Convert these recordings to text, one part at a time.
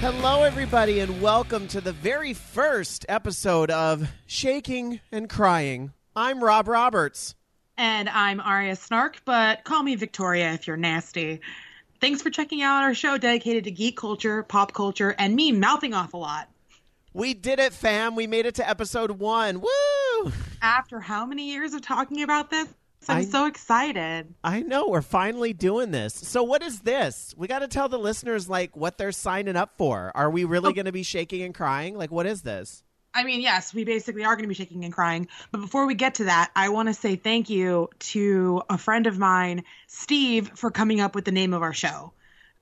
Hello, everybody, and welcome to the very first episode of Shaking and Crying. I'm Rob Roberts. And I'm Arya Snark, but call me Victoria if you're nasty. Thanks for checking out our show dedicated to geek culture, pop culture, and me mouthing off a lot. We did it, fam. We made it to episode one. Woo! After how many years of talking about this? I'm I- so excited. I know we're finally doing this. So, what is this? We got to tell the listeners like what they're signing up for. Are we really Oh. going to be shaking and crying? Like, what is this? I mean, yes, we basically are going to be shaking and crying. But before we get to that, I want to say thank you to a friend of mine, Steve, for coming up with the name of our show.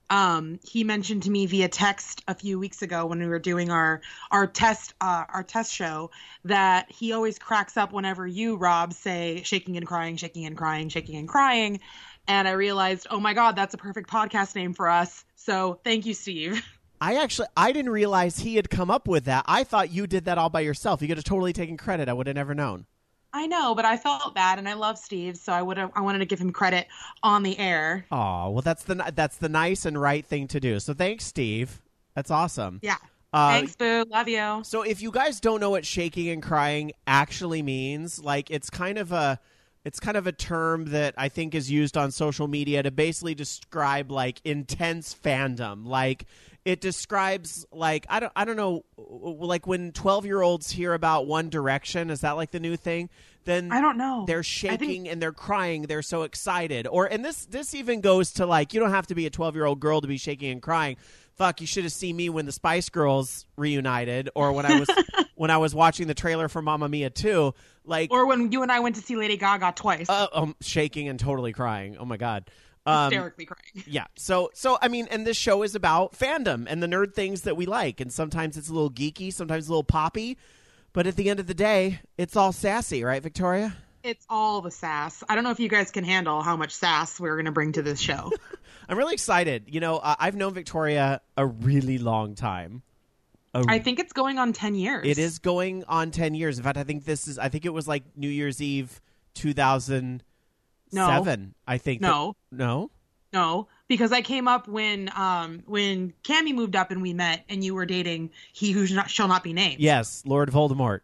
Um, he mentioned to me via text a few weeks ago when we were doing our our test uh, our test show that he always cracks up whenever you Rob say shaking and crying, shaking and crying, shaking and crying. And I realized, oh my God, that's a perfect podcast name for us. So thank you, Steve. I actually I didn't realize he had come up with that. I thought you did that all by yourself. You could have totally taken credit. I would have never known. I know, but I felt bad, and I love Steve, so I would have. I wanted to give him credit on the air. Oh, well that's the that's the nice and right thing to do. So thanks, Steve. That's awesome. Yeah. Uh, Thanks, Boo. Love you. So if you guys don't know what shaking and crying actually means, like it's kind of a it's kind of a term that I think is used on social media to basically describe like intense fandom. Like it describes like I don't I don't know like when 12-year-olds hear about One Direction, is that like the new thing? Then I don't know. they're shaking think- and they're crying they're so excited or and this this even goes to like you don't have to be a 12 year old girl to be shaking and crying fuck you should have seen me when the spice girls reunited or when i was when i was watching the trailer for Mamma mia 2 like Or when you and I went to see Lady Gaga twice, uh, um, shaking and totally crying oh my god um, hysterically crying. yeah. So so I mean, and this show is about fandom and the nerd things that we like, and sometimes it's a little geeky, sometimes a little poppy, but at the end of the day, it's all sassy, right, Victoria? It's all the sass. I don't know if you guys can handle how much sass we're going to bring to this show. I'm really excited. You know, uh, I've known Victoria a really long time. A- I think it's going on 10 years. it is going on 10 years. In fact, I think this is I think it was like New Year's Eve 2007, I think. No. no. No, because I came up when um when Cammy moved up and we met and you were dating he who shall not, shall not be named. Yes, Lord Voldemort.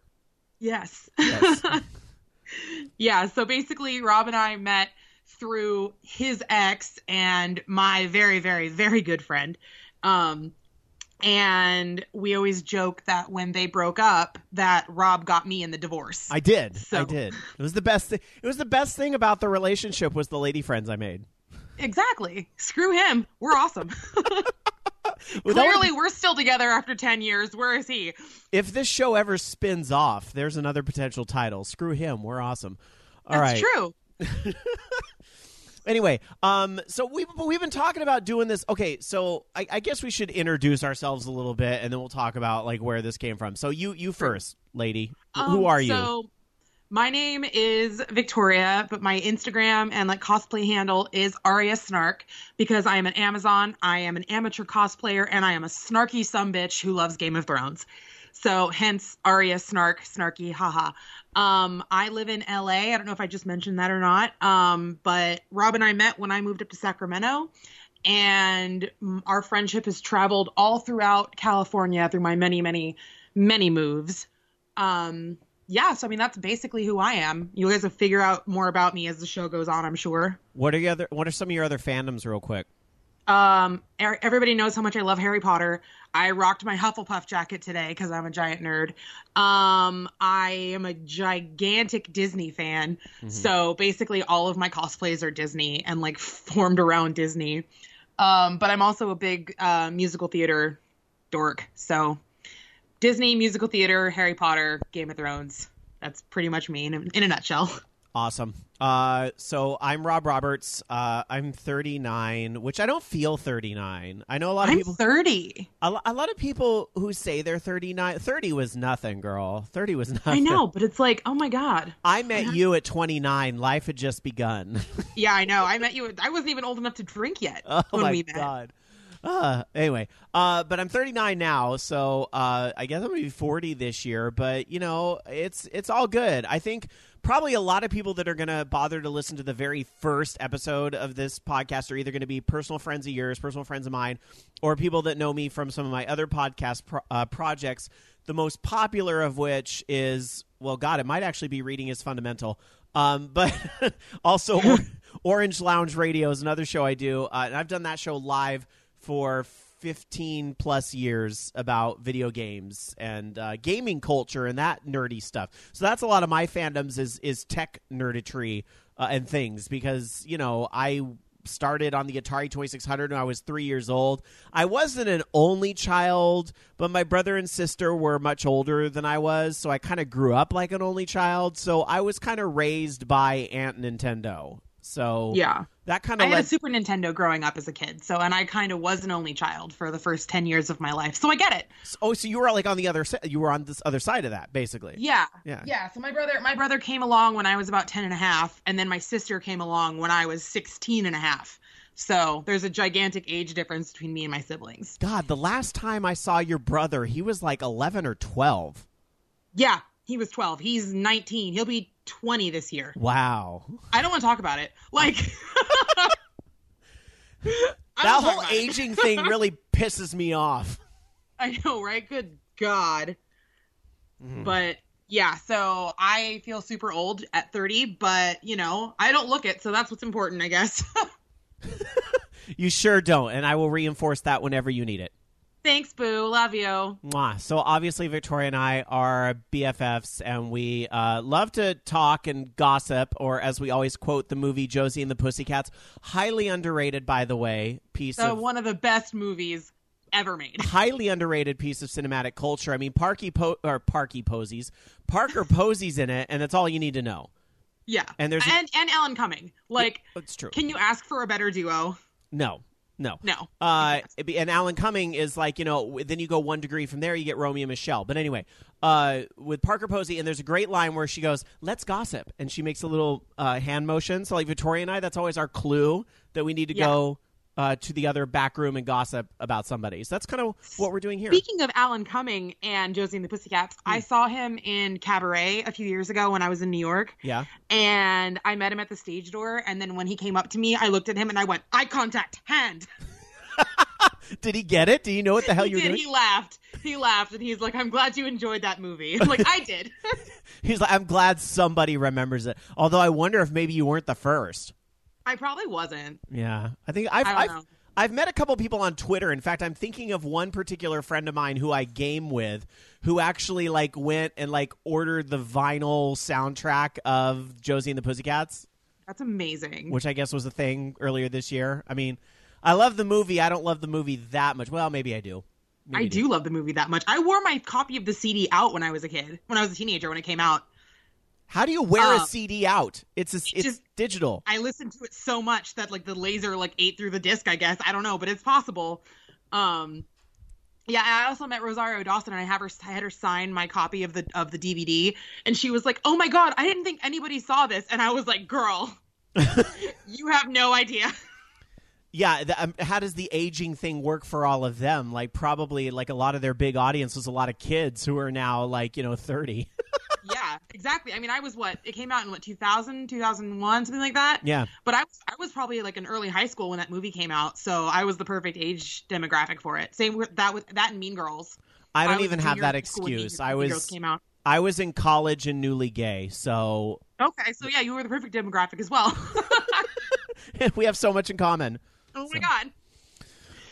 Yes. Yes. yeah, so basically Rob and I met through his ex and my very very very good friend. Um and we always joke that when they broke up that Rob got me in the divorce. I did. I did. It was the best thing. It was the best thing about the relationship was the lady friends I made. exactly. Screw him. We're awesome. Well, that would- Clearly we're still together after 10 years. Where is he? if this show ever spins off, there's another potential title. Screw him. We're awesome. All That's right. true. Anyway, um, so we we've been talking about doing this. Okay, so I, I guess we should introduce ourselves a little bit, and then we'll talk about like where this came from. So you you first, lady. Who Um, are you? My name is Victoria, but my Instagram and like cosplay handle is Aria Snark because I am an Amazon, I am an amateur cosplayer, and I am a snarky some bitch who loves Game of Thrones. So hence Aria Snark, snarky, haha. Um, I live in LA. I don't know if I just mentioned that or not. Um, but Rob and I met when I moved up to Sacramento. And our friendship has traveled all throughout California through my many, many, many moves um yeah so i mean that's basically who i am. You guys will figure out more about me as the show goes on i'm sure. What are your other? What are some of your other fandoms, real quick? um er- everybody knows how much i love harry potter. I rocked my hufflepuff jacket today because i'm a giant nerd. Um i am a gigantic disney fan. So basically all of my cosplays are disney and like formed around disney. Um but i'm also a big uh, musical theater dork so disney musical theater harry potter game of thrones that's pretty much me in a, in a nutshell Awesome. Uh, so I'm Rob Roberts. Uh, I'm 39, which I don't feel 39. I know a lot of i'm people. 30 A, a lot of people who say they're 39. 30 was nothing, girl. 30 was nothing. i know but it's like oh my god I met you at 29. Life had just begun. yeah i know i met you i wasn't even old enough to drink yet oh when my we met god. Uh, anyway, uh, but I'm 39 now, so uh, I guess I'm gonna be 40 this year. But you know, it's it's all good. I think probably a lot of people that are going to bother to listen to the very first episode of this podcast are either going to be personal friends of yours, personal friends of mine, or people that know me from some of my other podcast pro- uh, projects. The most popular of which is, well, God, it might actually be Reading is Fundamental. Um, but also, Orange Lounge Radio is another show I do. Uh, and I've done that show live for 15 plus years about video games and uh, gaming culture and that nerdy stuff. So that's a lot of my fandoms is is tech nerditry uh, and things because you know I started on the Atari 2600 when I was 3 years old. I wasn't an only child, but my brother and sister were much older than I was, so I kind of grew up like an only child. So I was kind of raised by Aunt Nintendo. So Yeah. that kind of I of had a Super Nintendo growing up as a kid, so and I kind of was an only child for the first 10 years of my life. So I get it. Oh, so you were like on the other. You were on this other side of that, basically. Yeah. Yeah. Yeah. So my brother my brother came along when I was about 10 and a half, and then my sister came along when I was 16 and a half. So there's a gigantic age difference between me and my siblings. God, the last time I saw your brother, he was like eleven or twelve. Yeah. He was 12. He's 19. He'll be 20 this year. Wow. I don't want to talk about it. Like that whole aging thing really pisses me off. I know, right? Good God. Mhm. But yeah, so I feel super old at 30, but you know, I don't look it, so that's what's important, I guess. You sure don't, and I will reinforce that whenever you need it. Thanks, Boo. Love you. Mwah. So obviously, Victoria and I are BFFs, and we uh, love to talk and gossip, or as we always quote the movie Josie and the Pussycats, highly underrated, by the way, piece So of one of the best movies ever made. highly underrated piece of cinematic culture. I mean, Parky po- or Parky Posies, Parker Posey's in it, and that's all you need to know. Yeah. And there's a- and and Alan Cumming. Like, It's true. can you ask for a better duo? No, no. No. Uh, and Alan Cumming is like you know. Then you go one degree from there, you get Romy and Michele. But anyway, uh, with Parker Posey, and there's a great line where she goes, "Let's gossip," and she makes a little uh, hand motion. So like Victoria and I, that's always our clue that we need to Yeah. go uh, to the other back room and gossip about somebody. So that's kind of what we're doing here. Speaking of Alan Cumming and Josie and the Pussycats, I saw him in Cabaret a few years ago when I was in New York. yeah. and I met him at the stage door. And then when he came up to me, I looked at him and I went, eye contact, hand. Did he get it? Do you know what the hell he you were did. doing? He laughed. He laughed and he's like, I'm glad you enjoyed that movie. I'm like, I did. He's like, I'm glad somebody remembers it. Although I wonder if maybe you weren't the first. I probably wasn't. Yeah, I think I've I don't I've, know. I've met a couple people on Twitter. In fact, I'm thinking of one particular friend of mine who I game with, who actually like went and like ordered the vinyl soundtrack of Josie and the Pussycats, That's amazing. which I guess was a thing earlier this year. I mean, I love the movie. I don't love the movie that much. Well, maybe I do. Maybe I do love the movie that much. I wore my copy of the CD out when I was a kid, when I was a teenager, when it came out. How do you wear a Um, CD out? It's a, it's just- digital. I listened to it so much that like the laser like ate through the disc. I guess I don't know, but it's possible. Um, yeah, I also met Rosario Dawson, and I have her. I had her sign my copy of the of the DVD, and she was like, "Oh my god, I didn't think anybody saw this," and I was like, "Girl, you have no idea." Yeah, the, um, how does the aging thing work for all of them? Like, probably like a lot of their big audience was a lot of kids who are now like you know thirty. yeah, exactly. I mean, I was what it came out in what 2000, 2001, something like that. yeah, But I was I was probably like in early high school when that movie came out, so I was the perfect age demographic for it. Same with that with that and Mean Girls. I don't a even have that in school when Mean- excuse. I was came out. I was in college and newly gay, so Okay, so yeah, you were the perfect demographic as well. we have so much in common. oh my god.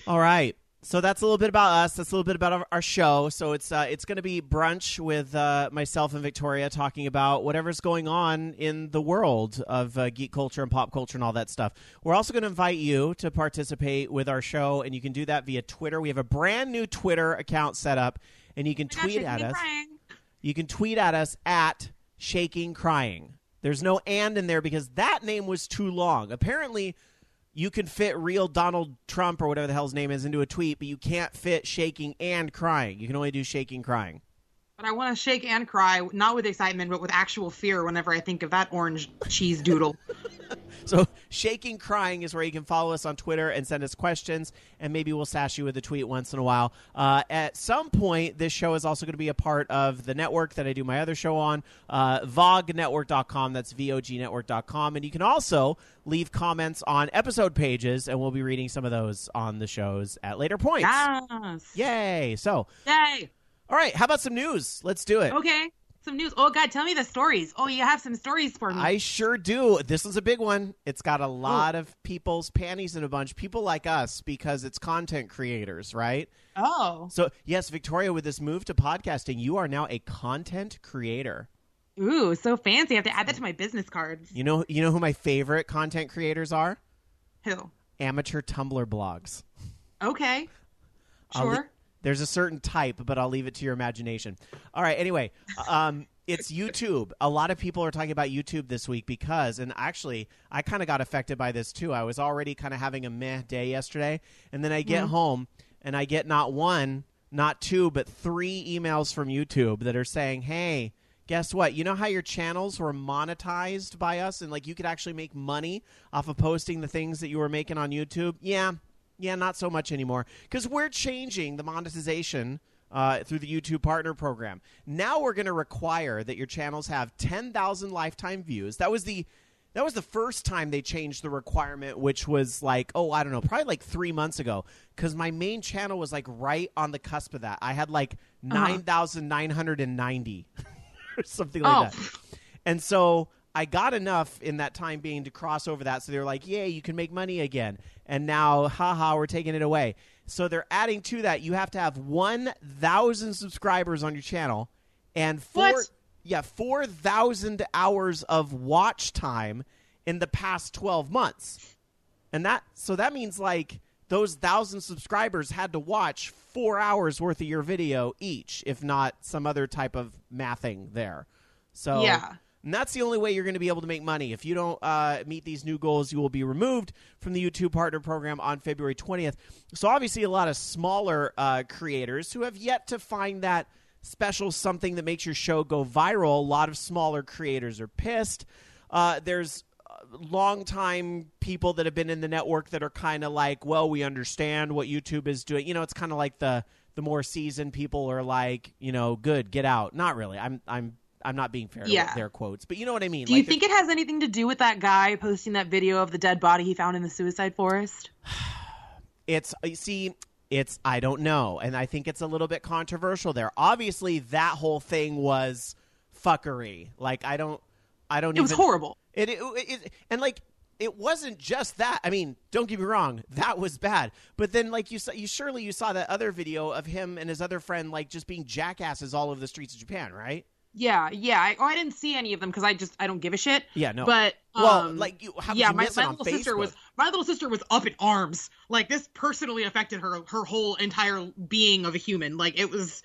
All right. So that's a little bit about us. That's a little bit about our, our show. So it's uh, it's going to be brunch with uh, myself and Victoria talking about whatever's going on in the world of uh, geek culture and pop culture and all that stuff. We're also going to invite you to participate with our show, and you can do that via Twitter. We have a brand new Twitter account set up, and you can Oh tweet gosh, at us. crying. You can tweet at us at shaking crying. There's no and in there because that name was too long. Apparently, you can fit real Donald Trump or whatever the hell his name is into a tweet, but you can't fit shaking and crying. You can only do shaking crying. But I want to shake and cry, not with excitement, but with actual fear whenever I think of that orange cheese doodle. So shaking crying is where you can follow us on Twitter and send us questions, and maybe we'll sash you with a tweet once in a while. Uh, at some point, this show is also going to be a part of the network that I do my other show on, uh, vognetwork.com. That's vognetwork.com, and you can also leave comments on episode pages, and we'll be reading some of those on the shows at later points. Yes. Yay! So, Yay. All right, how about some news? Let's do it. Okay. Some news. Oh God, tell me the stories. Oh, you have some stories for me. I sure do. This is a big one. It's got a lot of people's panties in a bunch. People like us because it's content creators, right? oh. So, yes, Victoria, with this move to podcasting, you are now a content creator. Ooh, so fancy. I have to add that to my business cards. You know, you know who my favorite content creators are? Who? Amateur Tumblr blogs. Okay. I'll Sure. le- there's a certain type, but I'll leave it to your imagination. All right. Anyway, um, it's YouTube. A lot of people are talking about YouTube this week because, and actually, I kind of got affected by this too. I was already kind of having a meh day yesterday, and then I get home and I get not one, not two, but three emails from YouTube that are saying, "Hey." Guess what? You know how your channels were monetized by us and like you could actually make money off of posting the things that you were making on YouTube? Yeah, yeah, not so much anymore because we're changing the monetization uh, through the YouTube Partner Program. Now we're going to require that your channels have 10,000 lifetime views. That was the that was the first time they changed the requirement, which was like, oh, I don't know, probably like three months ago, because my main channel was like right on the cusp of that. I had like nine thousand nine hundred and ninety, or something like Oh. that. And so I got enough in that time being to cross over that. So they were like, yay, you can make money again. And now, haha, we're taking it away. So they're adding to that. You have to have 1,000 subscribers on your channel and four, What? yeah, 4,000 hours of watch time in the past 12 months. And that, so that means like those thousand subscribers had to watch four hours worth of your video each, if not some other type of mathing there. So Yeah. And that's the only way you're going to be able to make money. If you don't uh, meet these new goals, you will be removed from the YouTube Partner Program on February 20th. So, obviously, a lot of smaller uh, creators who have yet to find that special something that makes your show go viral. A lot of smaller creators are pissed. Uh, there's uh, longtime people that have been in the network that are kind of like, well, we understand what YouTube is doing. You know, it's kind of like the the more seasoned people are like, you know, good, get out. Not really. I'm I'm I'm not being fair to Yeah. their quotes, but you know what I mean. Do you think it has anything to do with that guy posting that video of the dead body he found in the suicide forest? it's you see it's i don't know and i think it's a little bit controversial there obviously that whole thing was fuckery like i don't i don't even It was even horrible. it, it, it and like it wasn't just that i mean don't get me wrong that was bad but then like you saw you surely you saw that other video of him and his other friend like just being jackasses all over the streets of japan right Yeah, yeah. I, oh, I didn't see any of them because I just I don't give a shit. yeah no But well um, like you how yeah, you my, my little sister was my little sister was up in arms. Like this personally affected her her whole entire being of a human. Like it was.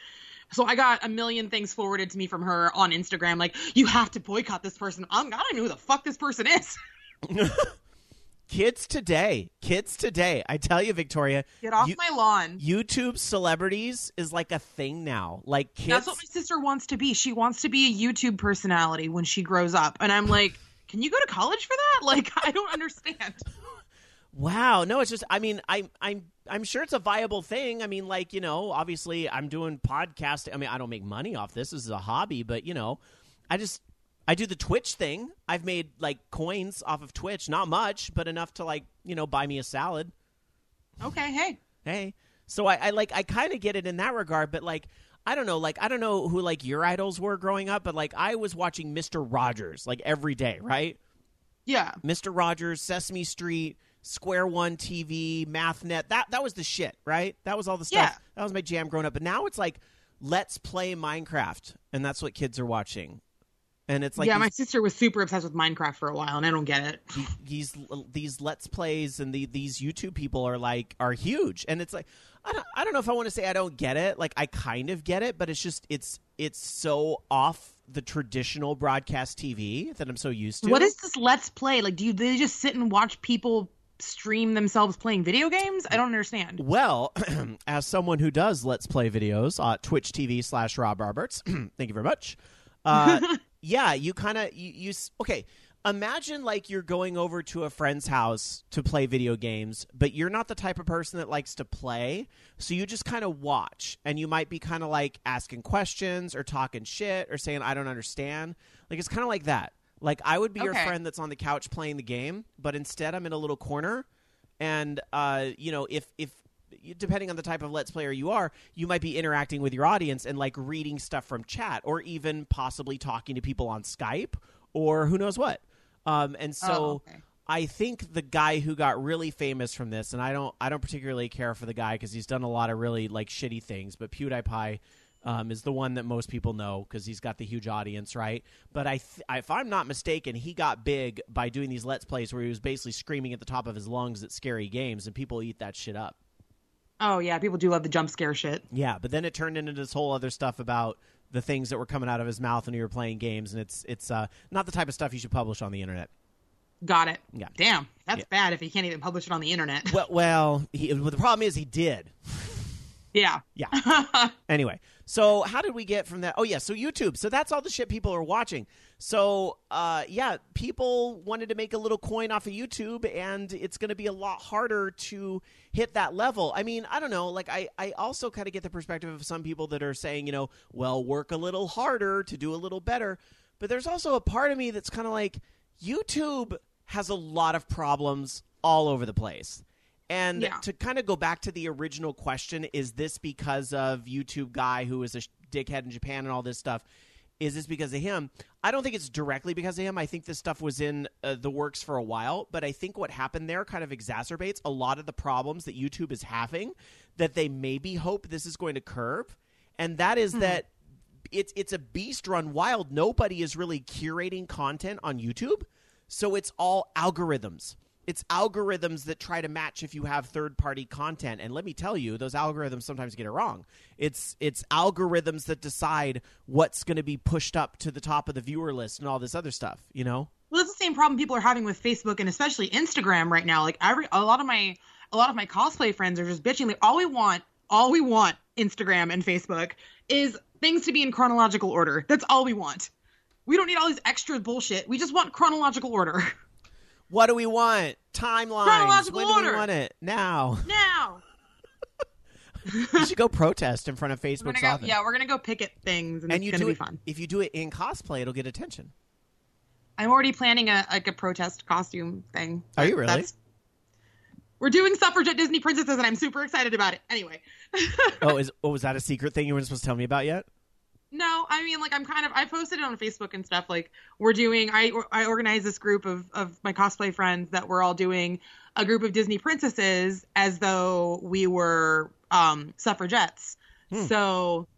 So I got a million things forwarded to me from her on Instagram. Like you have to boycott this person. I'm, I don't know who the fuck this person is. kids today kids today i tell you victoria Get off you- my lawn. YouTube celebrities is like a thing now. Like kids, That's what my sister wants to be. She wants to be a YouTube personality when she grows up. And I'm like, can you go to college for that? Like I don't understand. wow. No, it's just. I mean, I'm, I'm, I'm sure it's a viable thing. I mean, like you know, obviously, I'm doing podcasting. I mean, I don't make money off this. This is a hobby, but you know, I just, I do the Twitch thing. I've made like coins off of Twitch, not much, but enough to like you know buy me a salad. Okay, hey. Hey, so I, I like, I kind of get it in that regard, but like. I don't know, like I don't know who like your idols were growing up, but like I was watching Mister Rogers like every day, right? Yeah. Mr. Rogers, Sesame Street, Square One TV, MathNet. That that was the shit, right? That was all the stuff. Yeah. That was my jam growing up. But now it's like, let's play Minecraft, and that's what kids are watching. And it's like yeah, my sister was super obsessed with Minecraft for a while, and I don't get it. these these let's plays and the, these YouTube people are like are huge, and it's like I don't I don't know if I want to say I don't get it. Like I kind of get it, but it's just it's it's so off the traditional broadcast TV that I'm so used to. What is this Let's Play? Like, do you they just sit and watch people stream themselves playing video games? I don't understand. Well, as someone who does Let's Play videos on Twitch TV slash Rob Roberts, thank you very much. Uh, yeah, you kind of you, you okay. imagine like you're going over to a friend's house to play video games, but you're not the type of person that likes to play. So you just kind of watch and you might be kind of like asking questions or talking shit or saying, I don't understand. Like it's kind of like that. Like I would be your friend that's on the couch playing the game, but instead I'm in a little corner. And, uh, you know, if, if, depending on the type of let's player you are you might be interacting with your audience and like reading stuff from chat or even possibly talking to people on skype or who knows what um, and so Oh, okay. i think the guy who got really famous from this and i don't i don't particularly care for the guy because he's done a lot of really like shitty things but pewdiepie um, is the one that most people know because he's got the huge audience, right? But I, th- if I'm not mistaken, he got big by doing these let's plays where he was basically screaming at the top of his lungs at scary games, and people eat that shit up. Oh yeah, people do love the jump scare shit. Yeah, but then it turned into this whole other stuff about the things that were coming out of his mouth when he were playing games, and it's it's uh, not the type of stuff you should publish on the internet. Got it. Yeah. Damn, that's Yeah. bad if he can't even publish it on the internet. Well, well, he, well, the problem is he did. Yeah. Yeah. Anyway, so how did we get from that? Oh yeah, so YouTube. So that's all the shit people are watching. So uh, yeah, people wanted to make a little coin off of YouTube, and it's going to be a lot harder to hit that level. I mean, I don't know. Like I, I also kind of get the perspective of some people that are saying, you know, well, work a little harder to do a little better. But there's also a part of me that's kind of like, YouTube has a lot of problems all over the place. And Yeah. to kind of go back to the original question, is this because of YouTube guy who is a dickhead in Japan and all this stuff? Is this because of him? I don't think it's directly because of him. I think this stuff was in uh, the works for a while, but I think what happened there kind of exacerbates a lot of the problems that YouTube is having that they maybe hope this is going to curb. And that is that it's it's a beast run wild. Nobody is really curating content on YouTube, so it's all algorithms. It's algorithms that try to match if you have third party content. And let me tell you, those algorithms sometimes get it wrong. It's it's algorithms that decide what's going to be pushed up to the top of the viewer list and all this other stuff. You know? Well, it's the same problem people are having with Facebook and especially Instagram right now. Like every a lot of my a lot of my cosplay friends are just bitching. Like all we want, all we want, Instagram and Facebook is things to be in chronological order. That's all we want. We don't need all these extra bullshit. We just want chronological order. What do we want? Timelines. Chronological when do we want it? Now. Now you should go protest in front of Facebook's go. office. Yeah, we're gonna go picket things, and, and it's you gonna do be it, fun. If you do it in cosplay, it'll get attention. I'm already planning a like a protest costume thing. Are you really? We're doing suffragette Disney princesses, and I'm super excited about it. Anyway. oh, is oh, was that a secret thing you weren't supposed to tell me about yet? No, I mean like I'm kind of I posted it on Facebook and stuff. Like we're doing I I organized this group of of my cosplay friends that we're all doing a group of Disney princesses as though we were um suffragettes. Hmm. So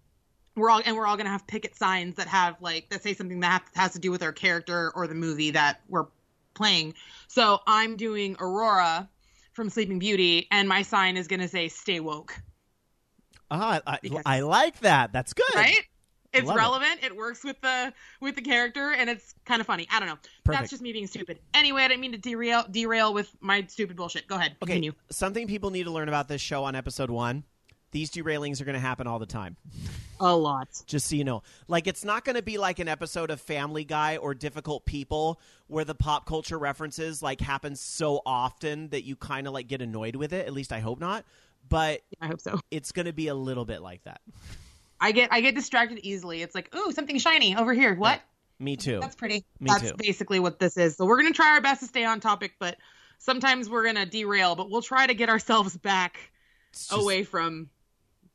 we're all and we're all gonna have picket signs that have like that say something that has to do with our character or the movie that we're playing. So I'm doing Aurora from Sleeping Beauty, and my sign is gonna say "Stay woke." Ah, I, I like that. That's good. right it's Love it. relevant it. works with the with the character and it's kind of funny i don't know Perfect. that's just me being stupid anyway i didn't mean to derail derail with my stupid bullshit go ahead Okay, continue something people need to learn about this show on episode one. These derailings are going to happen all the time. a lot Just so you know, like it's not going to be like an episode of Family Guy or Difficult People where the pop culture references like happen so often that you kind of like get annoyed with it. At least I hope not. But i hope so it's going to be a little bit like that. I get i get distracted easily it's like ooh something shiny over here what Me too. that's pretty Me that's too. basically what this is so we're gonna try our best to stay on topic but sometimes we're gonna derail but we'll try to get ourselves back just- away from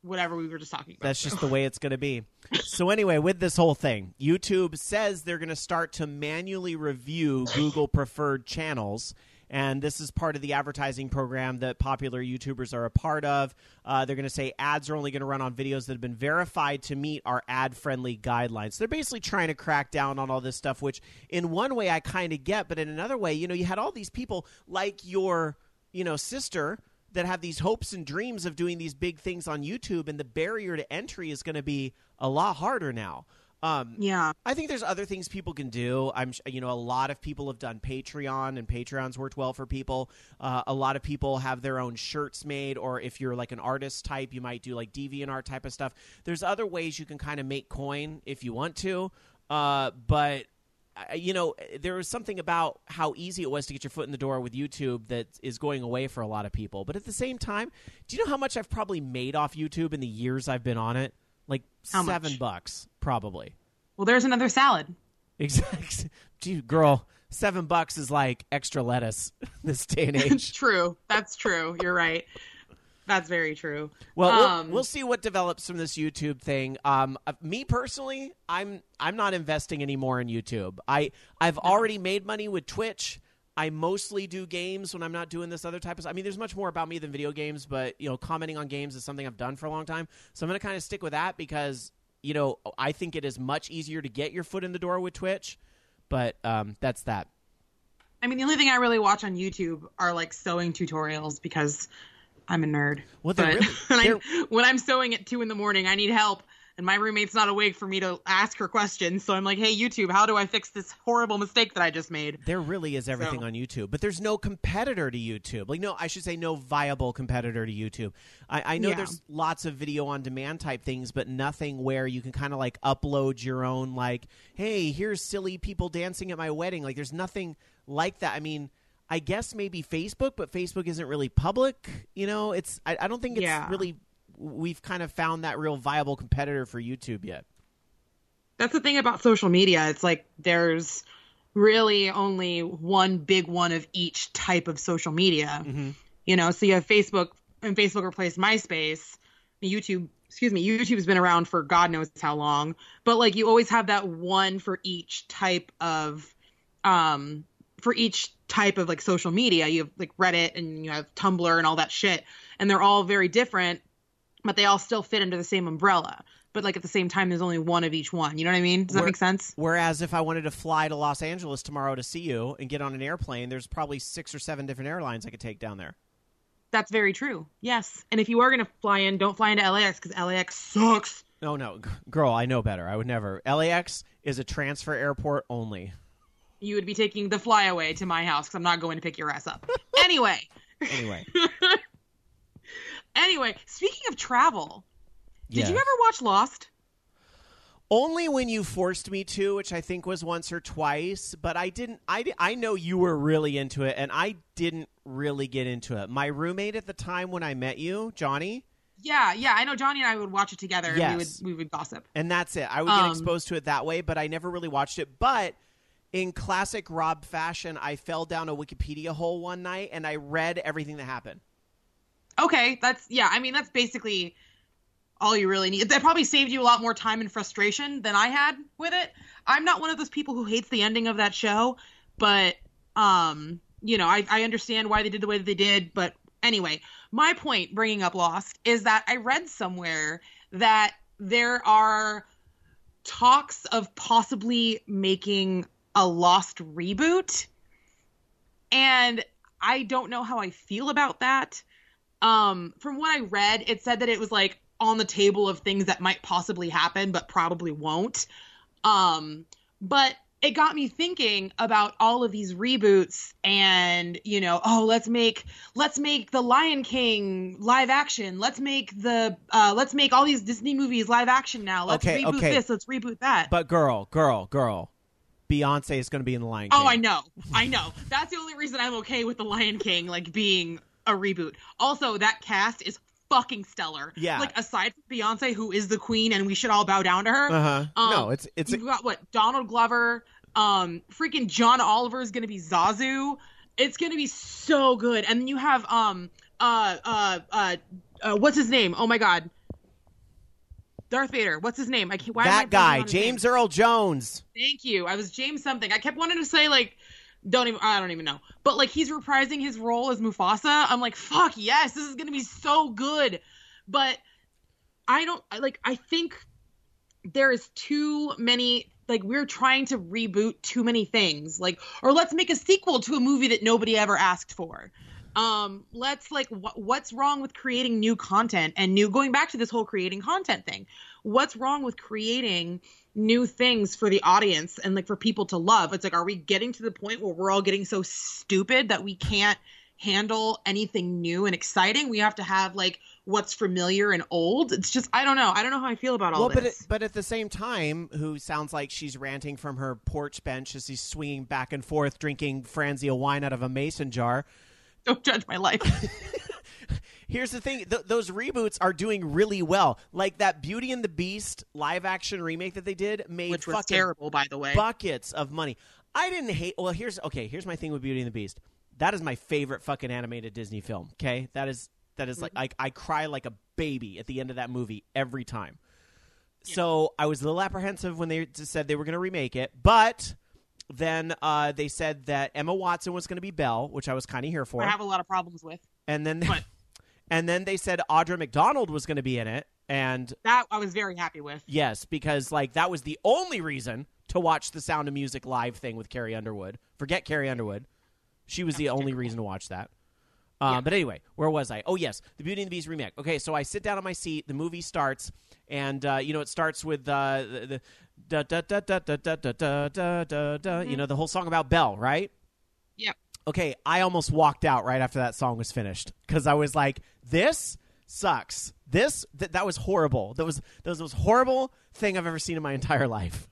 whatever we were just talking about That's just the way it's going to be. So anyway, with this whole thing, YouTube says they're going to start to manually review Google preferred channels. And this is part of the advertising program that popular YouTubers are a part of. Uh, they're going to say ads are only going to run on videos that have been verified to meet our ad friendly guidelines. They're basically trying to crack down on all this stuff, which in one way I kind of get, but in another way, you know, you had all these people like your, you know, sister that have these hopes and dreams of doing these big things on YouTube, and the barrier to entry is going to be a lot harder now. Um, yeah I think there's other things people can do. I'm, you know, a lot of people have done Patreon, and Patreon's worked well for people. Uh, a lot of people have their own shirts made, or if you're like an artist type, you might do like DeviantArt type of stuff. There's other ways you can kind of make coin if you want to, uh, but you know, there was something about how easy it was to get your foot in the door with YouTube that is going away for a lot of people. But at the same time, do you know how much I've probably made off YouTube in the years I've been on it? Like How much? seven bucks, probably. Well, there's another salad. Exactly. Gee, girl, seven bucks is like extra lettuce this day and age. true. That's true. You're right. That's very true. Well, we'll, Um, we'll see what develops from this YouTube thing. Um, uh, me personally, I'm I'm not investing anymore in YouTube. I I've already made money with Twitch. I mostly do games when I'm not doing this other type of. I mean, there's much more about me than video games, but you know, commenting on games is something I've done for a long time. So I'm going to kind of stick with that because you know I think it is much easier to get your foot in the door with Twitch. But um, that's that. I mean, the only thing I really watch on YouTube are like sewing tutorials because I'm a nerd. Well, really- when, I, when I'm sewing at two in the morning, I need help, and my roommate's not awake for me to ask her questions. So I'm like, "Hey, YouTube, how do I fix this horrible mistake that I just made?" There really is everything So- on YouTube, but there's no competitor to YouTube. Like, no, I should say no viable competitor to YouTube. I, I know Yeah. there's lots of video on demand type things, but nothing where you can kind of like upload your own, like, hey, here's silly people dancing at my wedding. Like, there's nothing like that. I mean, I guess maybe Facebook, but Facebook isn't really public. You know, it's, I, I don't think it's Yeah. really, we've kind of found that real viable competitor for YouTube yet. That's the thing about social media. It's like there's really only one big one of each type of social media. Mm-hmm. You know, so you have Facebook, and Facebook replaced MySpace. YouTube, excuse me, YouTube's been around for God knows how long, but like you always have that one for each type of, um, for each type of like social media. You have like Reddit and you have Tumblr and all that shit, and they're all very different, but they all still fit under the same umbrella. But like at the same time, there's only one of each one. You know what I mean? Does that Where- make sense? Whereas if I wanted to fly to Los Angeles tomorrow to see you and get on an airplane, there's probably six or seven different airlines I could take down there. That's very true. Yes. And if you are going to fly in, don't fly into LAX because LAX sucks. No, no, g- girl, I know better. I would never. LAX is a transfer airport only. You would be taking the flyaway to my house because I'm not going to pick your ass up. anyway, Anyway, anyway, speaking of travel, did yeah. you ever watch Lost? Only when you forced me to, which I think was once or twice, but I didn't. I, I know you were really into it, and I didn't really get into it. My roommate at the time when I met you, Johnny, Yeah, yeah. I know Johnny and I would watch it together and we Yes. would we would gossip. and that's it. I would get Um, exposed to it that way, but I never really watched it. But in classic Rob fashion, I fell down a Wikipedia hole one night and I read everything that happened. Okay, that's yeah. I mean, that's basically all you really need. That probably saved you a lot more time and frustration than I had with it. I'm not one of those people who hates the ending of that show, but um, you know, I, I understand why they did the way that they did. But anyway, my point bringing up Lost is that I read somewhere that there are talks of possibly making a Lost reboot, and I don't know how I feel about that um from what i read it said that it was like on the table of things that might possibly happen but probably won't um but it got me thinking about all of these reboots and you know oh let's make let's make the lion king live action let's make the uh let's make all these disney movies live action now let's Okay, reboot okay. this let's reboot that But girl, girl, girl, Beyonce is going to be in the Lion King. Oh, I know. I know. That's the only reason I'm okay with The Lion King like being a reboot. Also, that cast is fucking stellar. Yeah. Like aside from Beyonce, who is the queen, and we should all bow down to her. Uh huh. Um, no, it's it's You've got what Donald Glover, um, freaking John Oliver is gonna be Zazu. It's gonna be so good. And then you have um uh uh uh, uh what's his name? Oh my god. Darth Vader. What's his name? I can't. Why that guy, his name? James Earl Jones. Thank you. I was James something. I kept wanting to say like don't even I don't even know. But like he's reprising his role as Mufasa. I'm like, fuck yes, this is gonna be so good. But I don't like I think there is too many like we're trying to reboot too many things. Like or let's make a sequel to a movie that nobody ever asked for. Um let's like wh- what's wrong with creating new content and new going back to this whole creating content thing. What's wrong with creating new things for the audience and like for people to love. It's like, are we getting to the point where we're all getting so stupid that we can't handle anything new and exciting? We have to have like what's familiar and old. It's just I don't know. I don't know how I feel about all well, but this. it, but at the same time, who sounds like she's ranting from her porch bench as she's swinging back and forth, drinking Franzia wine out of a mason jar. don't judge my life. Here's the thing: th- those reboots are doing really well. Like that Beauty and the Beast live action remake that they did made which was fucking terrible, by the way. buckets of money. I didn't hate. Well, here's okay. Here's my thing with Beauty and the Beast. That is my favorite fucking animated Disney film. Okay, that is that is like I, I cry like a baby at the end of that movie every time. So I was a little apprehensive when they just said they were going to remake it, but then uh, they said that Emma Watson was going to be Belle, which I was kind of here for. I have a lot of problems with and then But- and then they said Audra McDonald was going to be in it, and that. I was very happy with. Yes, because like that was the only reason to watch the Sound of Music live thing with Carrie Underwood. Forget Carrie Underwood; she was the only reason to watch that. Uh, Yeah. But anyway, where was I? Oh yes, the Beauty and the Beast remake. Okay, so I sit down on my seat. The movie starts, and uh, you know it starts with uh, the, the da da da da da da da da da da. You know the whole song about Belle, right? Yep. Okay, I almost walked out right after that song was finished because I was like, "This sucks. This th- that was horrible. That was that was the most horrible thing I've ever seen in my entire life."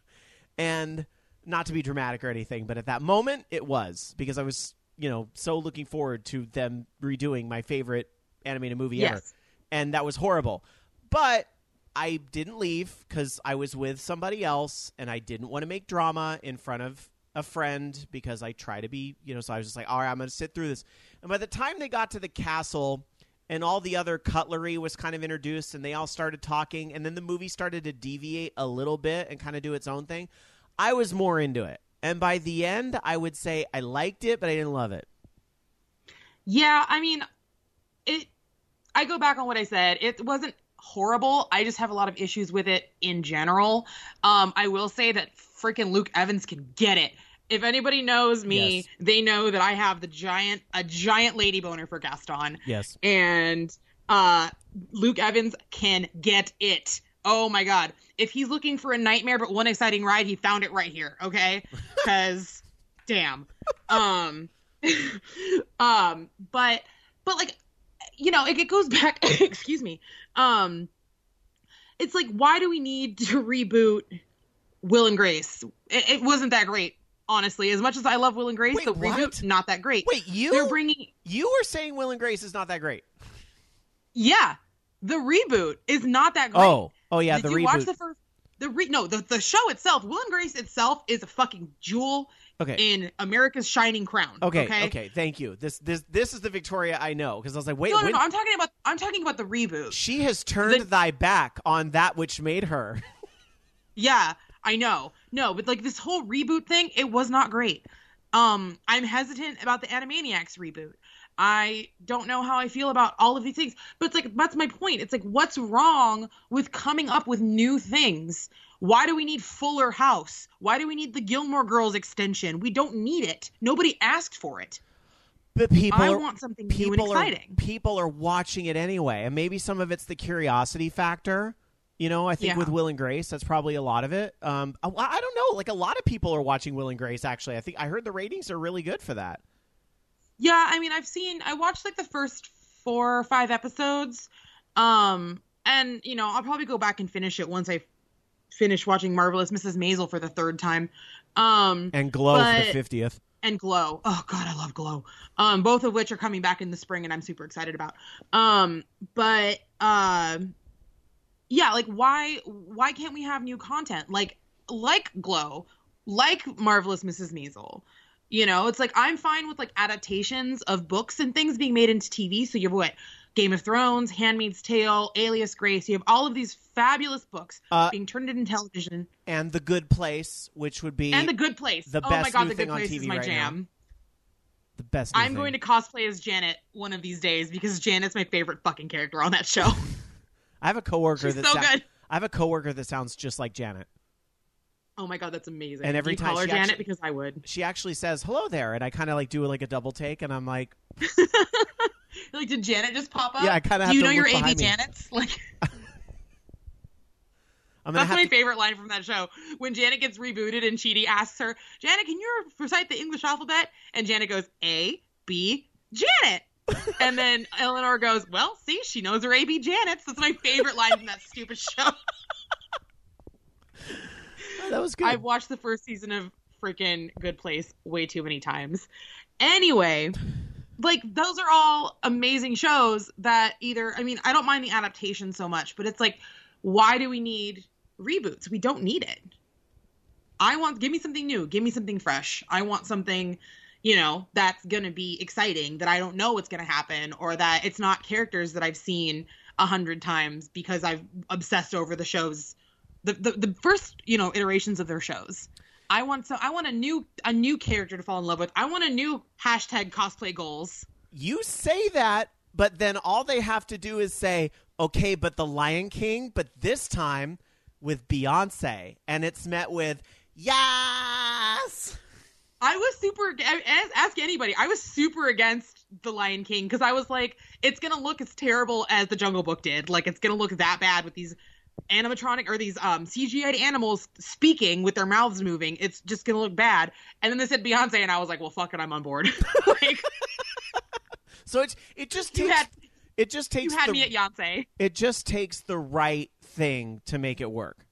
And not to be dramatic or anything, but at that moment, it was because I was, you know, so looking forward to them redoing my favorite animated movie ever, and that was horrible. But I didn't leave because I was with somebody else, and I didn't want to make drama in front of a friend because I try to be, you know. So I was just like, all right, I'm going to sit through this. And by the time they got to the castle, and all the other cutlery was kind of introduced, and they all started talking, and then the movie started to deviate a little bit and kind of do its own thing. I was more into it, and by the end, I would say I liked it, but I didn't love it. Yeah, I mean, it. I go back on what I said. It wasn't horrible. I just have a lot of issues with it in general. Um, I will say that freaking Luke Evans can get it. If anybody knows me, Yes. they know that I have the giant a giant lady boner for Gaston, Yes. and uh, Luke Evans can get it. Oh my god! If he's looking for a nightmare but one exciting ride, he found it right here. Okay, because damn. Um, um, but but like you know, it, it goes back. excuse me. Um, it's like why do we need to reboot Will and Grace? It, it wasn't that great, honestly. As much as I love Will and Grace, Wait, the what? reboot not that great. Wait, you They're bringing you were saying Will and Grace is not that great. yeah, the reboot is not that great. Oh, oh yeah, Did the you reboot. watch the first? The re- no, the the show itself, Will and Grace itself, is a fucking jewel okay. in America's shining crown. Okay, okay, okay, thank you. This this this is the Victoria I know because I was like, wait, No, no, when- no. I'm talking about. I'm talking about the reboot. she has turned The- thy back on that which made her. Yeah, I know. No, but like this whole reboot thing, it was not great. Um, I'm hesitant about the Animaniacs reboot. I don't know how I feel about all of these things. But it's like that's my point. It's like what's wrong with coming up with new things? Why do we need Fuller House? Why do we need the Gilmore Girls extension? We don't need it. Nobody asked for it. But people I are, want something new and people are exciting. people are watching it anyway, and maybe some of it's the curiosity factor. You know, I think Yeah. with Will and Grace, that's probably a lot of it. Um, I, I don't know. Like a lot of people are watching Will and Grace. Actually, I think I heard the ratings are really good for that. Yeah, I mean, I've seen, I watched like the first four or five episodes. Um, and, you know, I'll probably go back and finish it once I finish watching Marvelous Mrs. Maisel for the third time. Um, And Glow for the fiftieth. and Glow. Oh God, I love Glow. Um, both of which are coming back in the spring, and I'm super excited about. Um, but um, yeah, like why why can't we have new content like like Glow, like Marvelous Mrs. Maisel? You know, it's like I'm fine with like adaptations of books and things being made into TV. So you have what Game of Thrones, Handmaid's Tale, Alias Grace. You have all of these fabulous books Uh, being turned into television, And the Good Place, which would be and The Good Place. the oh my best God, new The Good Place is my right now. jam. the best. I'm thing. going to cosplay as Janet one of these days because Janet's my favorite fucking character on that show. I have a coworker She's that so good. I have a coworker that sounds just like Janet. Oh my god, that's amazing. And every you call time her she Janet actually- because I would. She actually says hello there, and I kind of like do like a double take, and I'm like, Like, did Janet just pop up? Yeah, I kinda Do you to know your look AV behind me. Janets? Like, I'm that's my to, favorite line from that show. When Janet gets rebooted and Chidi asks her, Janet, can you recite the English alphabet? And Janet goes, A, B, Janet. and then Eleanor goes, "Well, see, she knows her AB Janets." That's my favorite line from that stupid show. Oh, that was good. I've watched the first season of freaking Good Place way too many times. Anyway, like those are all amazing shows that either I mean, I don't mind the adaptation so much, but it's like why do we need reboots? We don't need it. I want give me something new, give me something fresh. I want something, you know, that's going to be exciting that I don't know what's going to happen or that it's not characters that I've seen a hundred times because I've obsessed over the shows the, the the first you know iterations of their shows. I want so I want a new a new character to fall in love with. I want a new hashtag cosplay goals. You say that, but then all they have to do is say, "Okay, but the Lion King, but this time with Beyonce," and it's met with yes. I was super ask anybody. I was super against the Lion King because I was like, it's gonna look as terrible as the Jungle Book did. Like it's gonna look that bad with these animatronic or these um CGI animals speaking with their mouths moving. It's just gonna look bad. And then they said Beyonce, and I was like, well, fuck it, I'm on board. like, so it it just takes had, it just takes you had the, me at Beyonce. It just takes the right thing to make it work.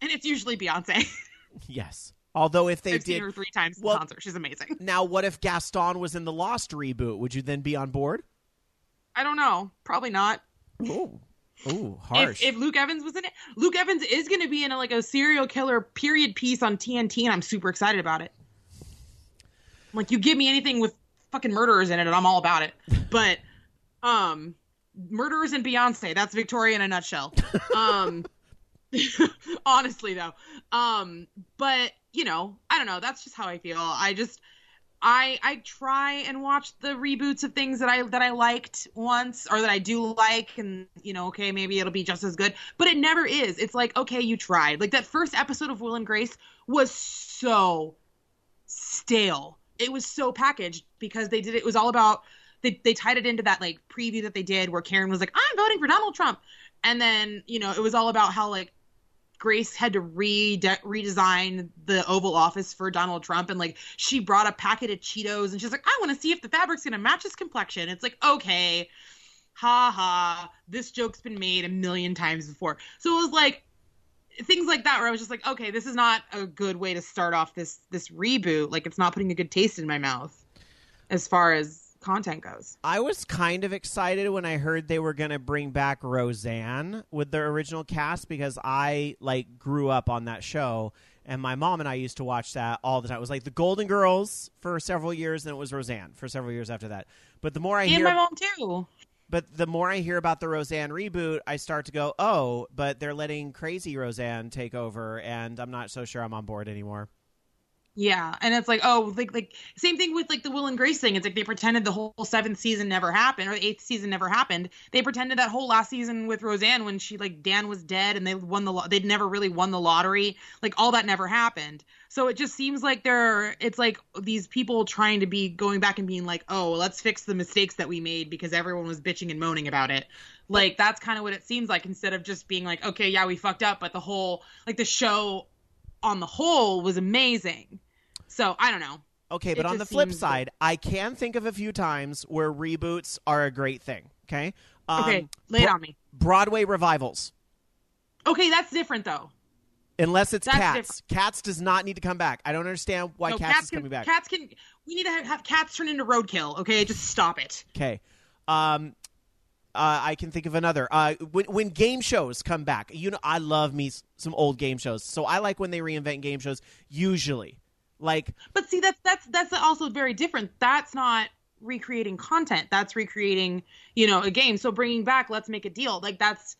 And it's usually Beyonce. yes. Although if they I've did her three times well, concert, she's amazing. Now, what if Gaston was in the Lost reboot? Would you then be on board? I don't know. Probably not. Oh, Ooh, harsh. If, if, Luke Evans was in it, Luke Evans is going to be in a, like a serial killer period piece on TNT, and I'm super excited about it. Like, you give me anything with fucking murderers in it, and I'm all about it. But, um, murderers and Beyonce, that's Victoria in a nutshell. Um, honestly though, um, but you know, I don't know. That's just how I feel. I just I I try and watch the reboots of things that I that I liked once or that I do like and you know okay maybe it'll be just as good but it never is it's like okay you tried like that first episode of Will and Grace was so stale it was so packaged because they did it was all about they they tied it into that like preview that they did where Karen was like I'm voting for Donald Trump and then you know it was all about how like Grace had to re redesign the Oval Office for Donald Trump, and like she brought a packet of Cheetos, and she's like, "I want to see if the fabric's gonna match his complexion." It's like, okay, ha ha, this joke's been made a million times before. So it was like things like that where I was just like, okay, this is not a good way to start off this this reboot. Like it's not putting a good taste in my mouth as far as content goes. I was kind of excited when I heard they were going to bring back Roseanne with their original cast because I like grew up on that show and my mom and I used to watch that all the time. It was like the Golden Girls for several years and it was Roseanne for several years after that. But the more I and hear my mom too. But the more I hear about the Roseanne reboot, I start to go, "Oh, but they're letting crazy Roseanne take over and I'm not so sure I'm on board anymore." Yeah, and it's like, oh, like like same thing with like the Will and Grace thing. It's like they pretended the whole seventh season never happened or the eighth season never happened. They pretended that whole last season with Roseanne when she like Dan was dead and they won the they'd never really won the lottery. Like all that never happened. So it just seems like they're it's like these people trying to be going back and being like, oh, let's fix the mistakes that we made because everyone was bitching and moaning about it. Like that's kind of what it seems like instead of just being like, okay, yeah, we fucked up, but the whole like the show on the whole was amazing. So I don't know. Okay, but on the flip side, good. I can think of a few times where reboots are a great thing. Okay. Um, okay, lay it on me. Broadway revivals. Okay, that's different though. Unless it's that's Cats. Different. Cats does not need to come back. I don't understand why no, Cats, cats is coming back. Cats can. We need to have, have Cats turn into Roadkill. Okay, just stop it. Okay. Um, uh, I can think of another. Uh, when when game shows come back, you know, I love me some old game shows, so I like when they reinvent game shows. Usually, like, but see, that's that's that's also very different. That's not recreating content. That's recreating, you know, a game. So bringing back, let's make a deal. Like that's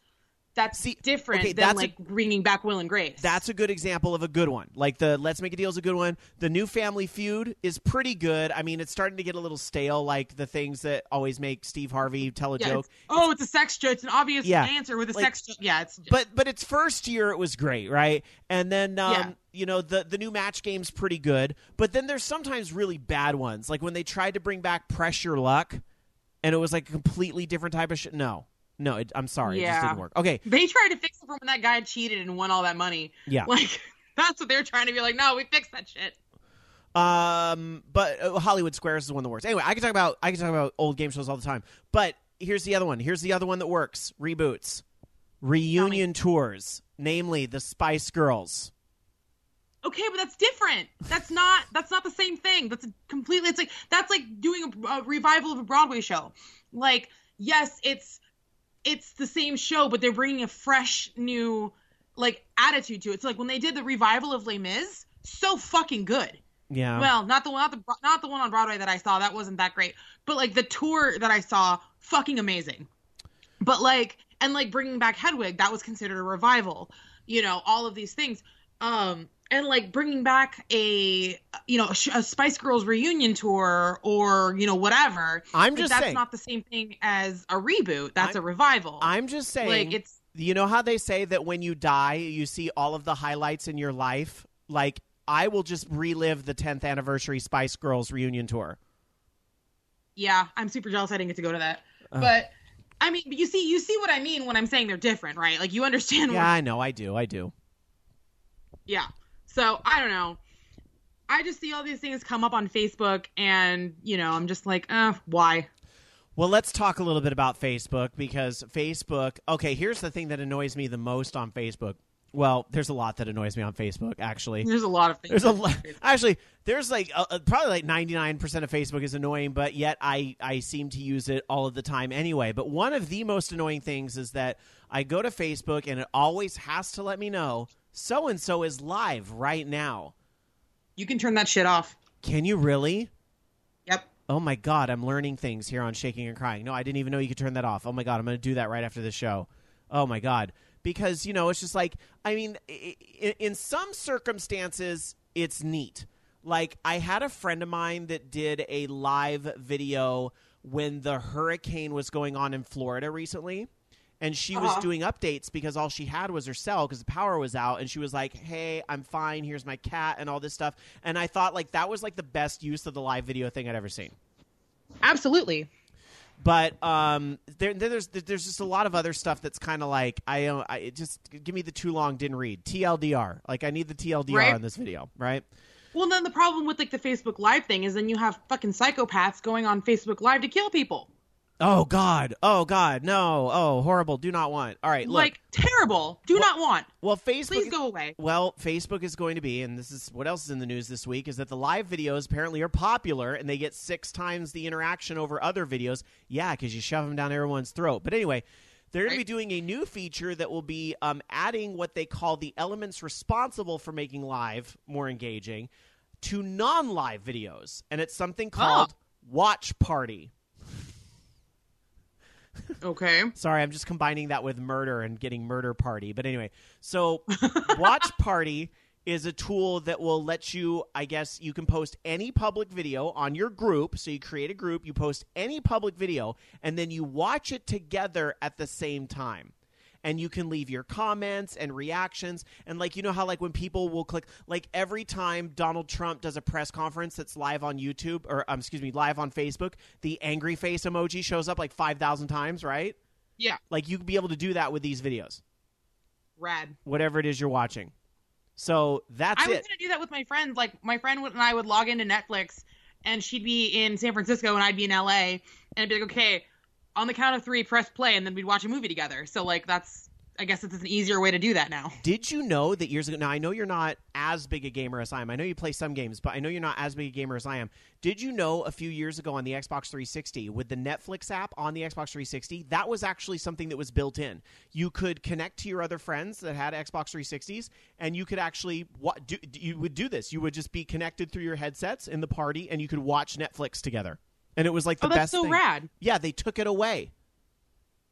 that's See, different okay, than like a, bringing back Will and Grace. That's a good example of a good one. Like the Let's Make a Deal is a good one. The new Family Feud is pretty good. I mean, it's starting to get a little stale, like the things that always make Steve Harvey tell a yeah, joke. It's, oh, it's a sex joke. It's an obvious yeah, answer with a like, sex joke. Yeah, it's but but its first year it was great, right? And then um, yeah. you know the the new match game's pretty good, but then there's sometimes really bad ones, like when they tried to bring back Press Your Luck, and it was like a completely different type of shit. No, no, it, I'm sorry, yeah. it just didn't work. Okay, they tried to fix it from when that guy cheated and won all that money. Yeah, like that's what they're trying to be like. No, we fixed that shit. Um, but uh, Hollywood Squares is the one that works. Anyway, I can talk about I can talk about old game shows all the time. But here's the other one. Here's the other one that works. Reboots, reunion tours, namely the Spice Girls. Okay, but that's different. That's not that's not the same thing. That's completely it's like that's like doing a, a revival of a Broadway show. Like, yes, it's it's the same show, but they're bringing a fresh new like attitude to it. So like when they did the revival of Les Mis, so fucking good. Yeah. Well, not the one, not the not the one on Broadway that I saw. That wasn't that great. But like the tour that I saw, fucking amazing. But like and like bringing back Hedwig, that was considered a revival. You know, all of these things. Um, and like bringing back a you know a, Spice Girls reunion tour or you know whatever. I'm like, just that's saying. not the same thing as a reboot. That's I'm- a revival. I'm just saying. like it's you know how they say that when you die, you see all of the highlights in your life. Like I will just relive the 10th anniversary Spice Girls reunion tour. yeah. I'm super jealous. I didn't get to go to that, but. I mean, you see, you see what I mean when I'm saying they're different, right? Like you understand Yeah, what I know. I do. I do. Yeah. So I don't know. I just see all these things come up on Facebook, and you know, I'm just like, uh, why? Well, let's talk a little bit about Facebook because Facebook. Okay, here's the thing that annoys me the most on Facebook. Well, there's a lot that annoys me on Facebook, actually. There's a lot of things. There's a lot. Actually, there's like uh, uh, probably like 99% of Facebook is annoying, but yet I I seem to use it all of the time anyway. But one of the most annoying things is that I go to Facebook and it always has to let me know so and so is live right now. You can turn that shit off. Can you really? Yep. Oh my god, I'm learning things here on Shaking and Crying. No, I didn't even know you could turn that off. Oh my god, I'm going to do that right after the show. Oh my god, because you know it's just like I mean, in some circumstances it's neat. Like I had a friend of mine that did a live video when the hurricane was going on in Florida recently. And she was Uh-huh. doing updates because all she had was her cell because the power was out. And she was like, "Hey, I'm fine. Here's my cat and all this stuff." And I thought like that was like the best use of the live video thing I'd ever seen. Absolutely. But um, there, there- there's there's just a lot of other stuff that's kind of like I don't. I just give me the too long didn't read TLDR. Like I need the TLDR Right. on this video, right? Well, then the problem with like the Facebook Live thing is then you have fucking psychopaths going on Facebook Live to kill people. Oh God, oh God, no, oh horrible, do not want. All right, look. Like terrible. Do not want. well, Facebook. Please go away. Well, Facebook is going to be, and this is what else is in the news this week, is that the live videos apparently are popular and they get six times the interaction over other videos. Yeah, because you shove them down everyone's throat. But anyway, they're going to be doing a new feature that will be um, adding what they call the elements responsible for making live more engaging to non live videos. And it's something called Watch Party. Okay. Sorry, I'm just combining that with murder and getting murder party. But anyway, so watch party is a tool that will let you, I guess, you can post any public video on your group. So you create a group, you post any public video, and then you watch it together at the same time. And you can leave your comments and reactions. And like, you know how, like, when people will click, like, every time Donald Trump does a press conference that's live on YouTube, or, um, excuse me, live on Facebook, the angry face emoji shows up like 5,000 times, right? Yeah. Like you be able to do that with these videos, Rad. whatever it is you're watching. So that's I was it. gonna do that with my friends. Like my friend and I would log into Netflix, and she'd be in San Francisco, and I'd be in LA, and I'd be like, okay, on the count of three, press play, and then we'd watch a movie together. So like that's, I guess it's an easier way to do that now. Did you know that years ago? Now I know you're not as big a gamer as I am. I know you play some games, but I know you're not as big a gamer as I am. Did you know a few years ago on the Xbox 360 with the Netflix app on the Xbox 360, that was actually something that was built in. You could connect to your other friends that had Xbox 360s, and you could actually wa- do, you would do this. You would just be connected through your headsets in the party, and you could watch Netflix together. And it was like the Oh, that's best so thing. rad. Yeah, they took it away.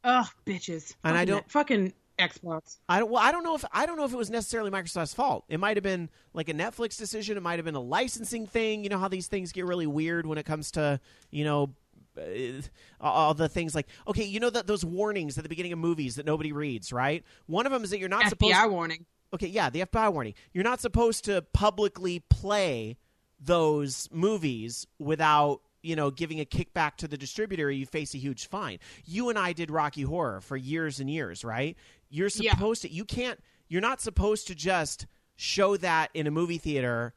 Ugh, bitches. And I don't- fucking Xbox. I don't. Well, I don't know if I don't know if it was necessarily Microsoft's fault. It might have been like a Netflix decision. It might have been a licensing thing. You know how these things get really weird when it comes to you know uh, all the things like okay, you know that those warnings at the beginning of movies that nobody reads, right? One of them is that you're not supposed. To. FBI warning. Okay, yeah, the FBI warning. You're not supposed to publicly play those movies without you know giving a kickback to the distributor. You face a huge fine. You and I did Rocky Horror for years and years, right? You're Yeah. supposed to. You can't. You're not supposed to just show that in a movie theater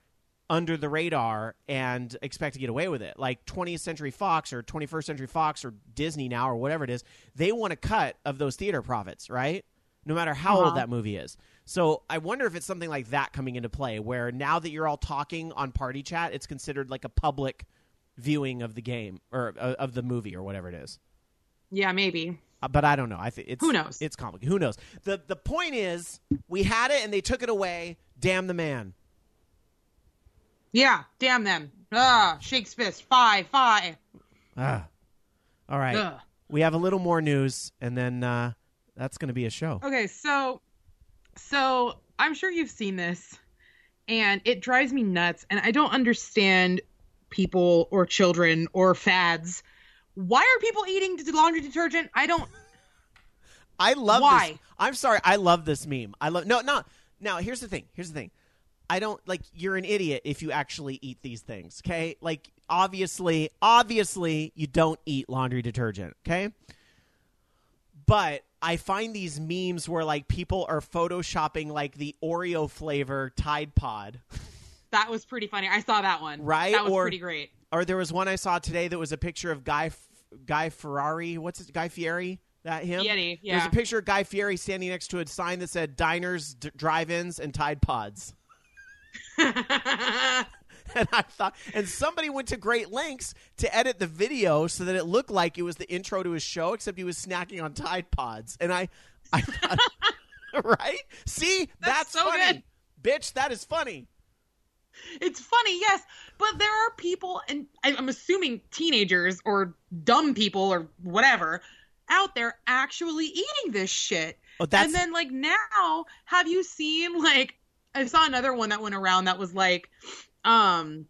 under the radar and expect to get away with it. Like 20th Century Fox or 21st Century Fox or Disney now or whatever it is, they want a cut of those theater profits, right? No matter how Uh-huh. old that movie is. So I wonder if it's something like that coming into play, where now that you're all talking on party chat, it's considered like a public viewing of the game or uh, of the movie or whatever it is. Yeah, maybe. Uh, but I don't know. I think it's Who knows? It's complicated. Who knows? the The point is, we had it and they took it away. Damn the man. Yeah, damn them. Ah, shakes fist. Five, five. Ah. All right. Ugh. We have a little more news, and then uh, that's going to be a show. Okay, so so I'm sure you've seen this and it drives me nuts and I don't understand people or children or fads. Why are people eating laundry detergent? I don't I love Why? this. I'm sorry. I love this meme. I love no, no. Now, here's the thing. Here's the thing. I don't like. You're an idiot if you actually eat these things. Okay, like obviously, obviously, you don't eat laundry detergent. Okay, but I find these memes where like people are photoshopping like the Oreo flavor Tide Pod. that was pretty funny. I saw that one. Right? That was Or- pretty great. or there was one I saw today that was a picture of Guy Guy Ferrari. What's it? Guy Fieri? That him? Fieri, There's a picture of Guy Fieri standing next to a sign that said "Diners, d- Drive-ins, and Tide Pods." And I thought, and somebody went to great lengths to edit the video so that it looked like it was the intro to his show, except he was snacking on Tide Pods. And I, I thought, right? See, that's, That's so funny, bitch. That is funny. It's funny, yes, but there are people, and I'm assuming teenagers or dumb people or whatever out there actually eating this shit. Oh, that's and then like now, have you seen like I saw another one that went around that was like, um,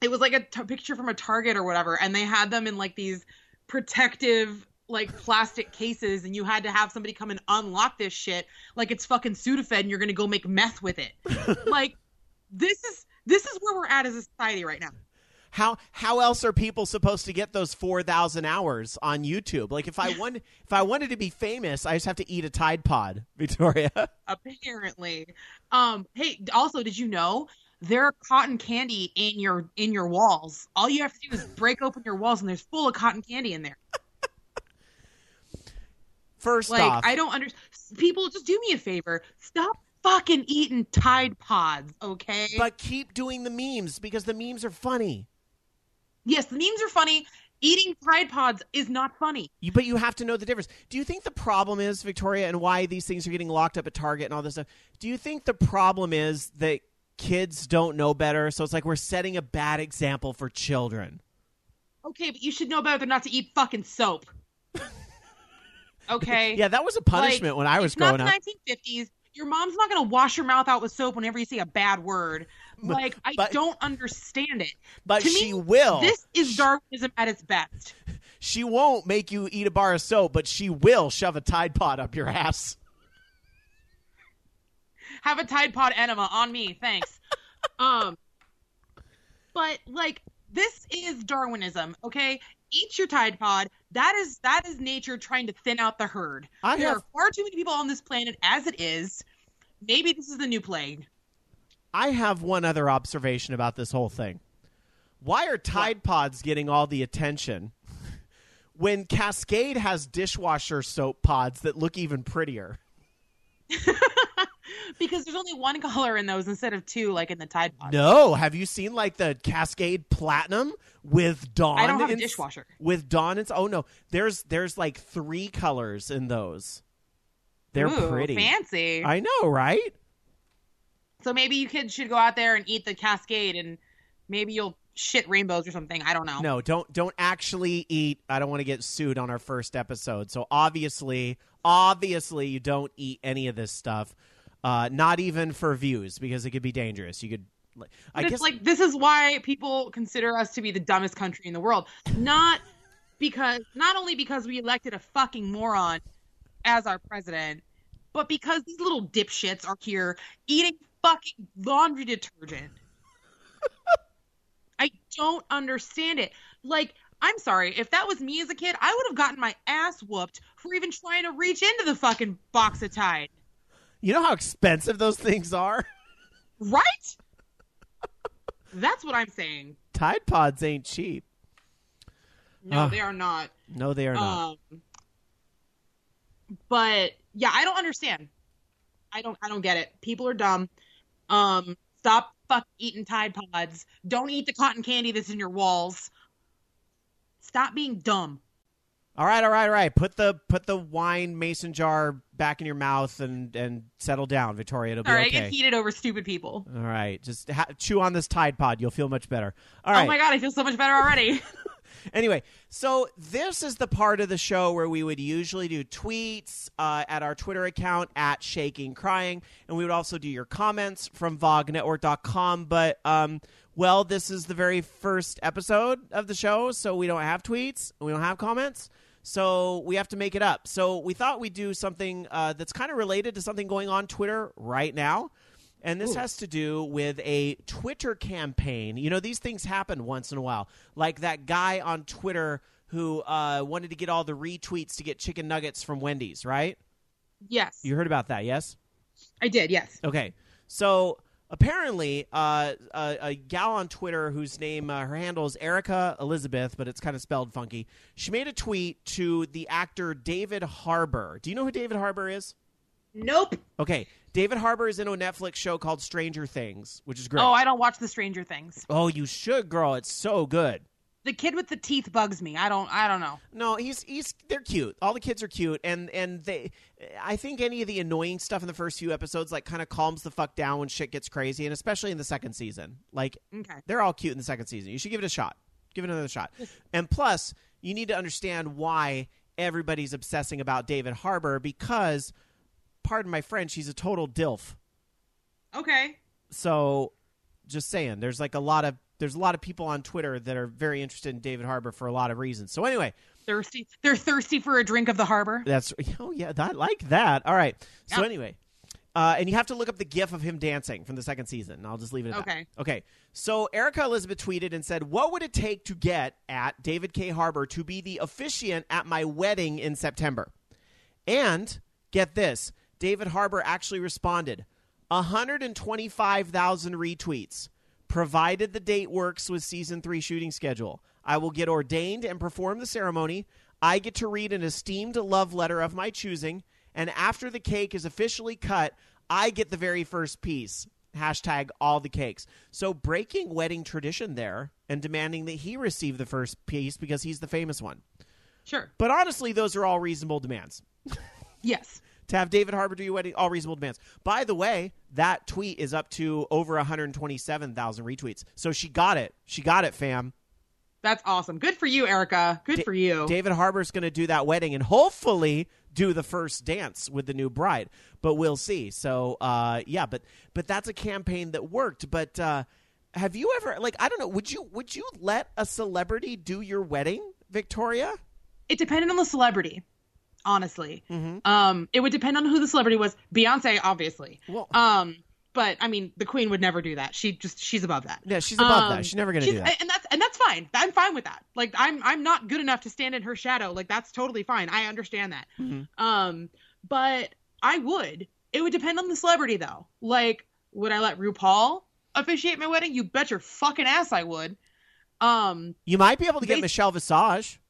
it was like a t- picture from a Target or whatever, and they had them in like these protective like plastic cases, and you had to have somebody come and unlock this shit like it's fucking Sudafed, and you're gonna go make meth with it. like this is this is where we're at as a society right now. how how else are people supposed to get those 4000 hours on YouTube? Like if I want if I wanted to be famous, I just have to eat a Tide Pod, Victoria. apparently um hey also did you know there are cotton candy in your in your walls all you have to do is break open your walls and there's full of cotton candy in there First like off, i don't understand people just do me a favor stop fucking eating tide pods okay but keep doing the memes because the memes are funny. yes the memes are funny eating tide pods is not funny You, but you have to know the difference. Do you think the problem is, Victoria, and why these things are getting locked up at Target and all this stuff? Do you think the problem is that kids don't know better? So it's like we're setting a bad example for children. okay but you should know better than not to eat fucking soap okay Yeah, that was a punishment when I was it's growing not up. the 1950s. Your mom's not going to wash your mouth out with soap whenever you say a bad word. Like, I but- don't understand it. But to she me, will. This is Darwinism at its best. She won't make you eat a bar of soap, but she will shove a Tide Pod up your ass. Have a Tide Pod enema on me, thanks. um, but like, this is Darwinism, okay? Eat your Tide Pod. That is that is nature trying to thin out the herd. I there have- are far too many people on this planet as it is. Maybe this is the new plague. I have one other observation about this whole thing. Why are Tide Pods getting all the attention when Cascade has dishwasher soap pods that look even prettier? Because there's only one color in those instead of two, like in the Tide Pod. No, have you seen like the Cascade Platinum with Dawn? I don't have a dishwasher. With Dawn, it's oh no, there's there's like three colors in those. They're Ooh, pretty. fancy. I know, right? So maybe you kids should go out there and eat the Cascade, and maybe you'll shit rainbows or something. I don't know. No, don't don't actually eat. I don't want to get sued on our first episode. So obviously, obviously, you don't eat any of this stuff. Uh, not even for views because it could be dangerous. You could. like, I But it's guess like this is why people consider us to be the dumbest country in the world. Not because not only because we elected a fucking moron as our president, but because these little dipshits are here eating fucking laundry detergent. I don't understand it. Like, I'm sorry, if that was me as a kid, I would have gotten my ass whooped for even trying to reach into the fucking box of Tide. you know how expensive those things are. Right? That's what I'm saying. Tide Pods ain't cheap. No, Ugh. they are not. No, they are not. Um, but yeah, I don't understand. I don't. I don't get it. People are dumb. Um, stop fuck eating Tide Pods. Don't eat the cotton candy that's in your walls. Stop being dumb. All right, all right, all right. Put the put the wine mason jar back in your mouth and and settle down, Victoria. It'll be All right, I okay. get heated over stupid people. All right, just ha- chew on this Tide Pod. You'll feel much better. All right. Oh my god, I feel so much better already. Anyway, so this is the part of the show where we would usually do tweets uh, at our Twitter account at Shaking Crying, and we would also do your comments from VogNetwork.com. But um, well, this is the very first episode of the show, so we don't have tweets, we don't have comments. So we have to make it up. So we thought we'd do something uh, that's kind of related to something going on Twitter right now. And this has to do with a Twitter campaign. You know, these things happen once in a while. Like that guy on Twitter who uh, wanted to get all the retweets to get chicken nuggets from Wendy's, right? yes, You heard about that, yes? I did. Yes. Okay. So apparently, uh, a, a gal on Twitter whose name, uh, her handle is Erica Elizabeth, but it's kind of spelled funky. She made a tweet to the actor David Harbour. Do you know who David Harbour is? Nope. Okay. David Harbour is in a Netflix show called Stranger Things, which is great. Oh, I don't watch the Stranger Things. Oh, you should, girl. It's so good. The kid with the teeth bugs me. I don't. I don't know. No, he's he's they're cute. All the kids are cute, and and they. I think any of the annoying stuff in the first few episodes like kind of calms the fuck down when shit gets crazy, and especially in the second season. Like Okay. they're all cute in the second season. You should give it a shot. Give it another shot. And plus, you need to understand why everybody's obsessing about David Harbour because, pardon my French, he's a total dilf. Okay. So, just saying, there's like a lot of there's a lot of people on Twitter that are very interested in David Harbour for a lot of reasons. So anyway, Thirsty. They're thirsty for a drink of the harbor. that's oh yeah, I like that. All right. So anyway, uh, and you have to look up the GIF of him dancing from the second season. I'll just leave it at that. Okay. that. Okay. So Erica Elizabeth tweeted and said, "What would it take to get at David K. Harbour to be the officiant at my wedding in September?" And get this, David Harbour actually responded, 125,000 retweets. Provided the date works with season three shooting schedule, I will get ordained and perform the ceremony. I get to read an esteemed love letter of my choosing, and after the cake is officially cut, I get the very first piece. Hashtag all the cakes. So breaking wedding tradition there and demanding that he receive the first piece because he's the famous one. Sure. But honestly, those are all reasonable demands. Yes. To have David Harbour do your wedding, all reasonable demands. By the way, that tweet is up to over 127,000 retweets. So she got it. She got it, fam. That's awesome. Good for you, Erica. Good Da- for you. David Harbour's going to do that wedding and hopefully do the first dance with the new bride. But we'll see. So, uh, yeah, but but that's a campaign that worked. But uh, have you ever like I don't know, would you would you let a celebrity do your wedding, Victoria? it depended on the celebrity, honestly. Mhm. Um, it would depend on who the celebrity was. Beyonce, obviously. Well, Um, but I mean, the Queen would never do that. She just she's above that. yeah, she's above Um, that. She's never to she's- do that. and that's and that's fine. I'm fine with that. Like I'm I'm not good enough to stand in her shadow. Like that's totally fine. I understand that. Mhm. Um, but I would. It would depend on the celebrity though. Like, would I let RuPaul officiate my wedding? You bet your fucking ass I would. Um, You might be able to get They- Michelle Visage.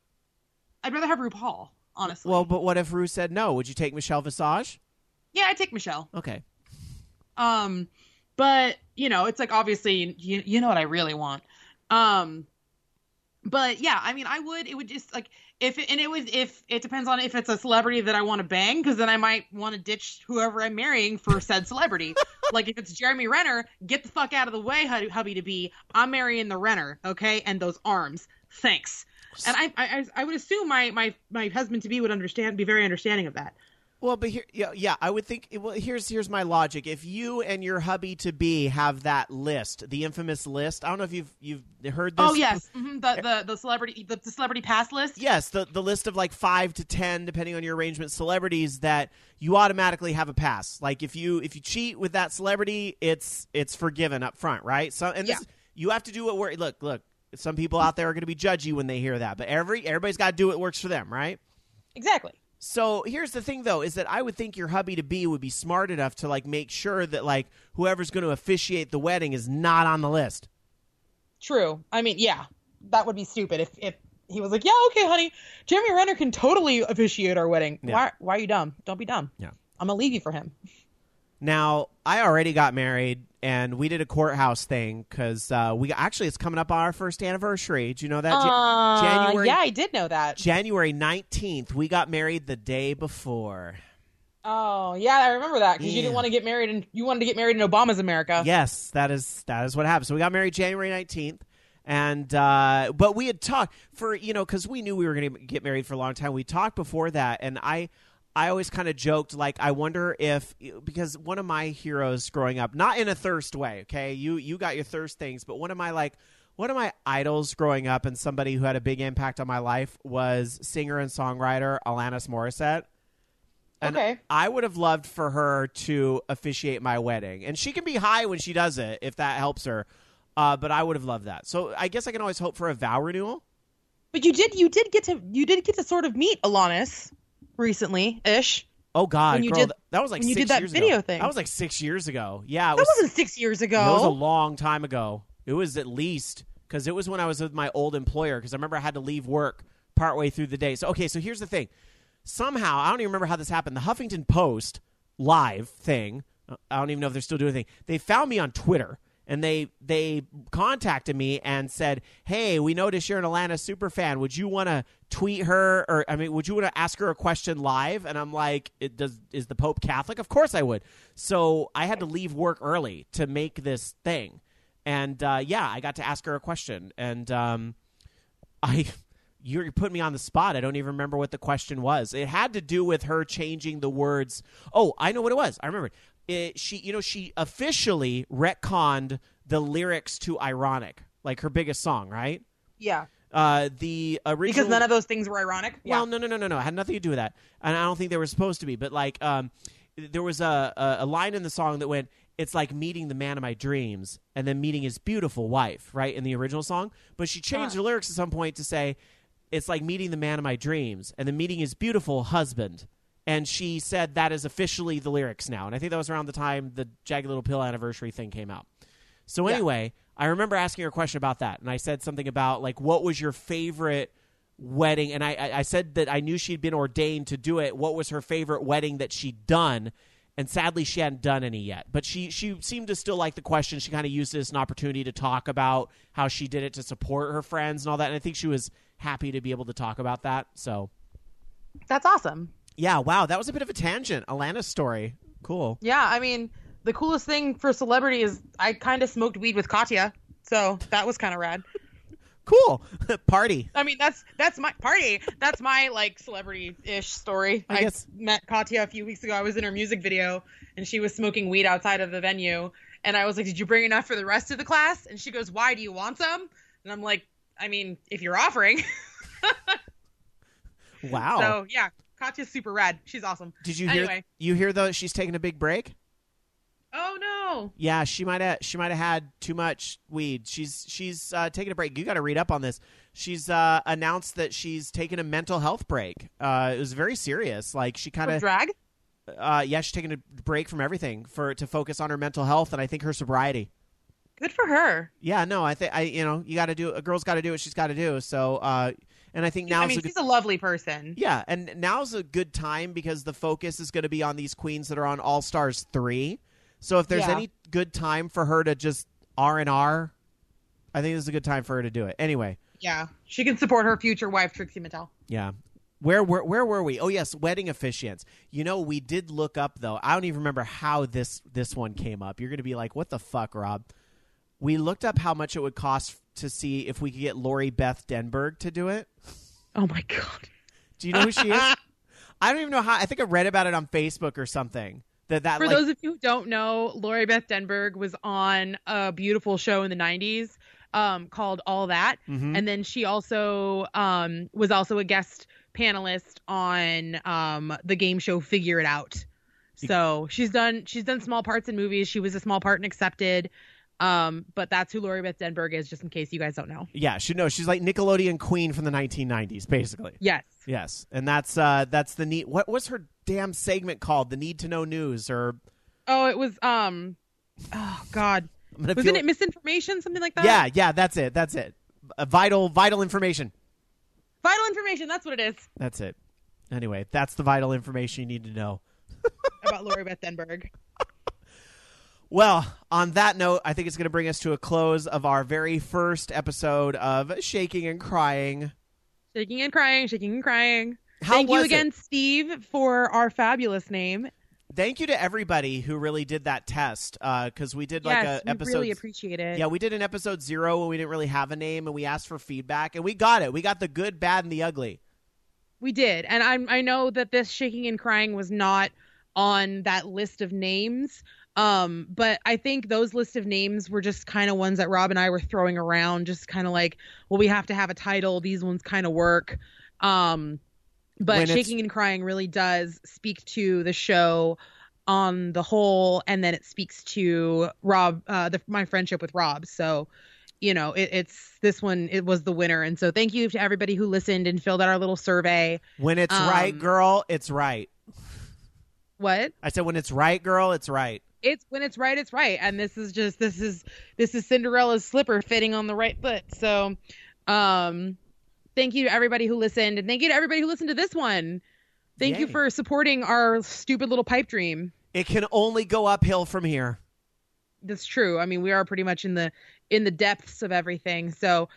I'd rather have RuPaul, honestly. Well, but what if Rue said no? Would you take Michelle Visage? yeah, I'd take Michelle. Okay. Um, but you know, it's like obviously you you know what I really want. Um, but yeah, I mean, I would. It would just like if it, and it was if it depends on if it's a celebrity that I want to bang, because then I might want to ditch whoever I'm marrying for said celebrity. like if it's Jeremy Renner, get the fuck out of the way, hubby to be. I'm marrying the Renner, okay, and those arms. Thanks. And I, I, I would assume my, my, my husband to be would understand, be very understanding of that. Well, but here, yeah, yeah, I would think. Well, here's here's my logic. If you and your hubby to be have that list, the infamous list. I don't know if you've you've heard this. Oh yes, hmm the, the the celebrity the, the celebrity pass list. Yes, the the list of like five to ten, depending on your arrangement, celebrities that you automatically have a pass. Like if you if you cheat with that celebrity, it's it's forgiven up front, right? So and this Yeah. you have to do what. Look, look. Some people out there are going to be judgy when they hear that, but every everybody's got to do what works for them, right? Exactly. So here's the thing, though, is that I would think your hubby to be would be smart enough to like make sure that like whoever's going to officiate the wedding is not on the list. True. I mean, yeah, that would be stupid if if he was like, yeah, okay, honey, Jeremy Renner can totally officiate our wedding. Yeah. Why why are you dumb? Don't be dumb. Yeah. I'm gonna leave you for him. Now, I already got married, and we did a courthouse thing because uh, we actually it's coming up on our first anniversary. Do you know that? Uh, January- Yeah, I did know that. January nineteenth. We got married the day before. Oh, yeah, I remember that because you didn't want to get married and you wanted to get married in Obama's America. Yes, that is that is what happened. So we got married January nineteenth, and uh, but we had talked for you know because we knew we were going to get married for a long time. We talked before that, and I I always kind of joked like I wonder if because one of my heroes growing up, not in a thirst way, okay, you you got your thirst things, but one of my like. One of my idols growing up and somebody who had a big impact on my life was singer and songwriter Alanis Morissette. And Okay. I would have loved for her to officiate my wedding. And she can be high when she does it if that helps her. Uh, but I would have loved that. So I guess I can always hope for a vow renewal. But you did you did get to you did get to sort of meet Alanis recently ish. Oh God, When you girl, did- that was like when you six did that years video ago. thing. That was like six years ago. Yeah, it That was. wasn't six years ago. It was a long time ago. It was at least because it was when I was with my old employer. Because I remember I had to leave work partway through the day. So okay, so here's the thing. Somehow I don't even remember how this happened. The Huffington Post live thing. I don't even know if they're still doing anything. They found me on Twitter and they they contacted me and said, "Hey, we noticed you're an Alanis super fan. Would you want to tweet her or I mean, would you want to ask her a question live?" And I'm like, it does is the Pope Catholic? Of course I would. So I had to leave work early to make this thing. And uh, yeah, I got to ask her a question and um, I you're putting me on the spot. I don't even remember what the question was. It had to do with her changing the words. Oh, I know what it was. I remember. It, she, you know, she officially retconned the lyrics to "Ironic," like her biggest song, right? Yeah. Uh, the original Because none of those things were ironic. well, no, no, no, no, no. It had nothing to do with that, and I don't think they were supposed to be. But like, um, there was a, a a line in the song that went, "It's like meeting the man of my dreams, and then meeting his beautiful wife." Right in the original song, but she changed Uh. the lyrics at some point to say, "It's like meeting the man of my dreams, and then meeting his beautiful husband." And she said that is officially the lyrics now, and I think that was around the time the Jagged Little Pill anniversary thing came out. So Yeah. I remember asking her a question about that, and I said something about like, what was your favorite wedding? And I, I, I said that I knew she'd been ordained to do it. What was her favorite wedding that she'd done? And sadly, she hadn't done any yet. But she she seemed to still like the question. She kind of used it as an opportunity to talk about how she did it to support her friends and all that. And I think she was happy to be able to talk about that. So That's awesome. yeah, wow, that was a bit of a tangent. Alanis story, cool. Yeah, I mean, the coolest thing for celebrity is I kind of smoked weed with Katya, so that was kind of rad. Cool party. I mean, that's that's my party. That's my like celebrity-ish story. I guess- met Katya a few weeks ago. I was in her music video, and she was smoking weed outside of the venue. And I was like, "Did you bring enough for the rest of the class?" And she goes, "Why? Do you want some?" And I'm like, "I mean, if you're offering." Wow. So yeah, Katya's super rad. She's awesome. Did you hear? You hear though? She's taking a big break. Oh no. Yeah, she might have. She might have had too much weed. She's she's uh, taking a break. You got to read up on this. She's uh, announced that she's taking a mental health break. Uh, it was very serious. Like she kind of. drag? Uh, yeah, she's taking a break from everything for to focus on her mental health and I think her sobriety. Good for her. Yeah, no, I think I you know you got to do a girl's got to do what she's got to do. So uh, and I think now I mean, a good she's a lovely person. Yeah, and now's a good time because the focus is going to be on these queens that are on All Stars three. So if there's Yeah. any good time for her to just R and R, I think this is a good time for her to do it. Anyway, Yeah, she can support her future wife Trixie Mattel. yeah. Where were where were we? Oh yes, wedding officiants. You know, we did look up though. I don't even remember how this this one came up. You're going to be like, "What the fuck, Rob?" We looked up how much it would cost to see if we could get Lori Beth Denberg to do it. Oh my god. Do you know who she is? I don't even know how. I think I read about it on Facebook or something. That that For like, those of you who don't know, Lori Beth Denberg was on a beautiful show in the 90s um, called All That. Mhm. And then she also um, was also a guest panelist on um, the game show Figure It Out. So she's done she's done small parts in movies. She was a small part in Accepted. Um, but that's who Lori Beth Denberg is, just in case you guys don't know. Yeah, she no, she's like Nickelodeon queen from the 1990s, basically. Yes. Yes, and that's uh that's the neat. What was her damn segment called? The Need to Know News, or Oh, it was um oh god. Wasn't feel it misinformation, something like that? Yeah, yeah, that's it. That's it. Uh, vital, vital information. Vital information. That's what it is That's it. Anyway, that's the vital information you need to know. about Lori Beth Denberg. Well, on that note, I think it's going to bring us to a close of our very first episode of Shaking and Crying. Shaking and crying, shaking and crying. How Thank you it? again, Steve, for our fabulous name. Thank you to everybody who really did that test uh, because we did like yes, a we episode. really appreciate it. yeah, we did an episode zero when we didn't really have a name and we asked for feedback and we got it. We got the good, bad, and the ugly. We did, and I'm I know that this shaking and crying was not on that list of names. Um, but I think those list of names were just kind of ones that Rob and I were throwing around, just kind of like, well, we have to have a title. These ones kind of work. Um, but When shaking and crying really does speak to the show on the whole, and then it speaks to Rob, uh, the, my friendship with Rob. So, you know, it, it's this one. It was the winner, and so thank you to everybody who listened and filled out our little survey. When it's right, Um, girl, it's right. What? I said, when it's right, girl, it's right. It's when it's right, it's right, and this is just this is this is Cinderella's slipper fitting on the right foot. So, um, thank you to everybody who listened, and thank you to everybody who listened to this one. Thank you for supporting our stupid little pipe dream. It can only go uphill from here. That's true. I mean, we are pretty much in the in the depths of everything. So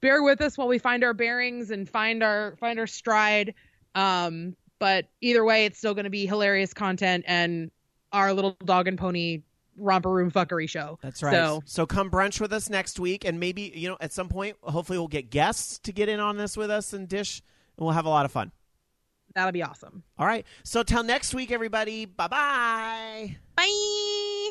bear with us while we find our bearings and find our find our stride. Um, but either way, it's still going to be hilarious content and our little dog and pony romper room fuckery show. That's right. So So come brunch with us next week, and maybe you know at some point, hopefully, we'll get guests to get in on this with us and dish, and we'll have a lot of fun. that'll be awesome. All right. So till next week, everybody. Bye bye. Bye.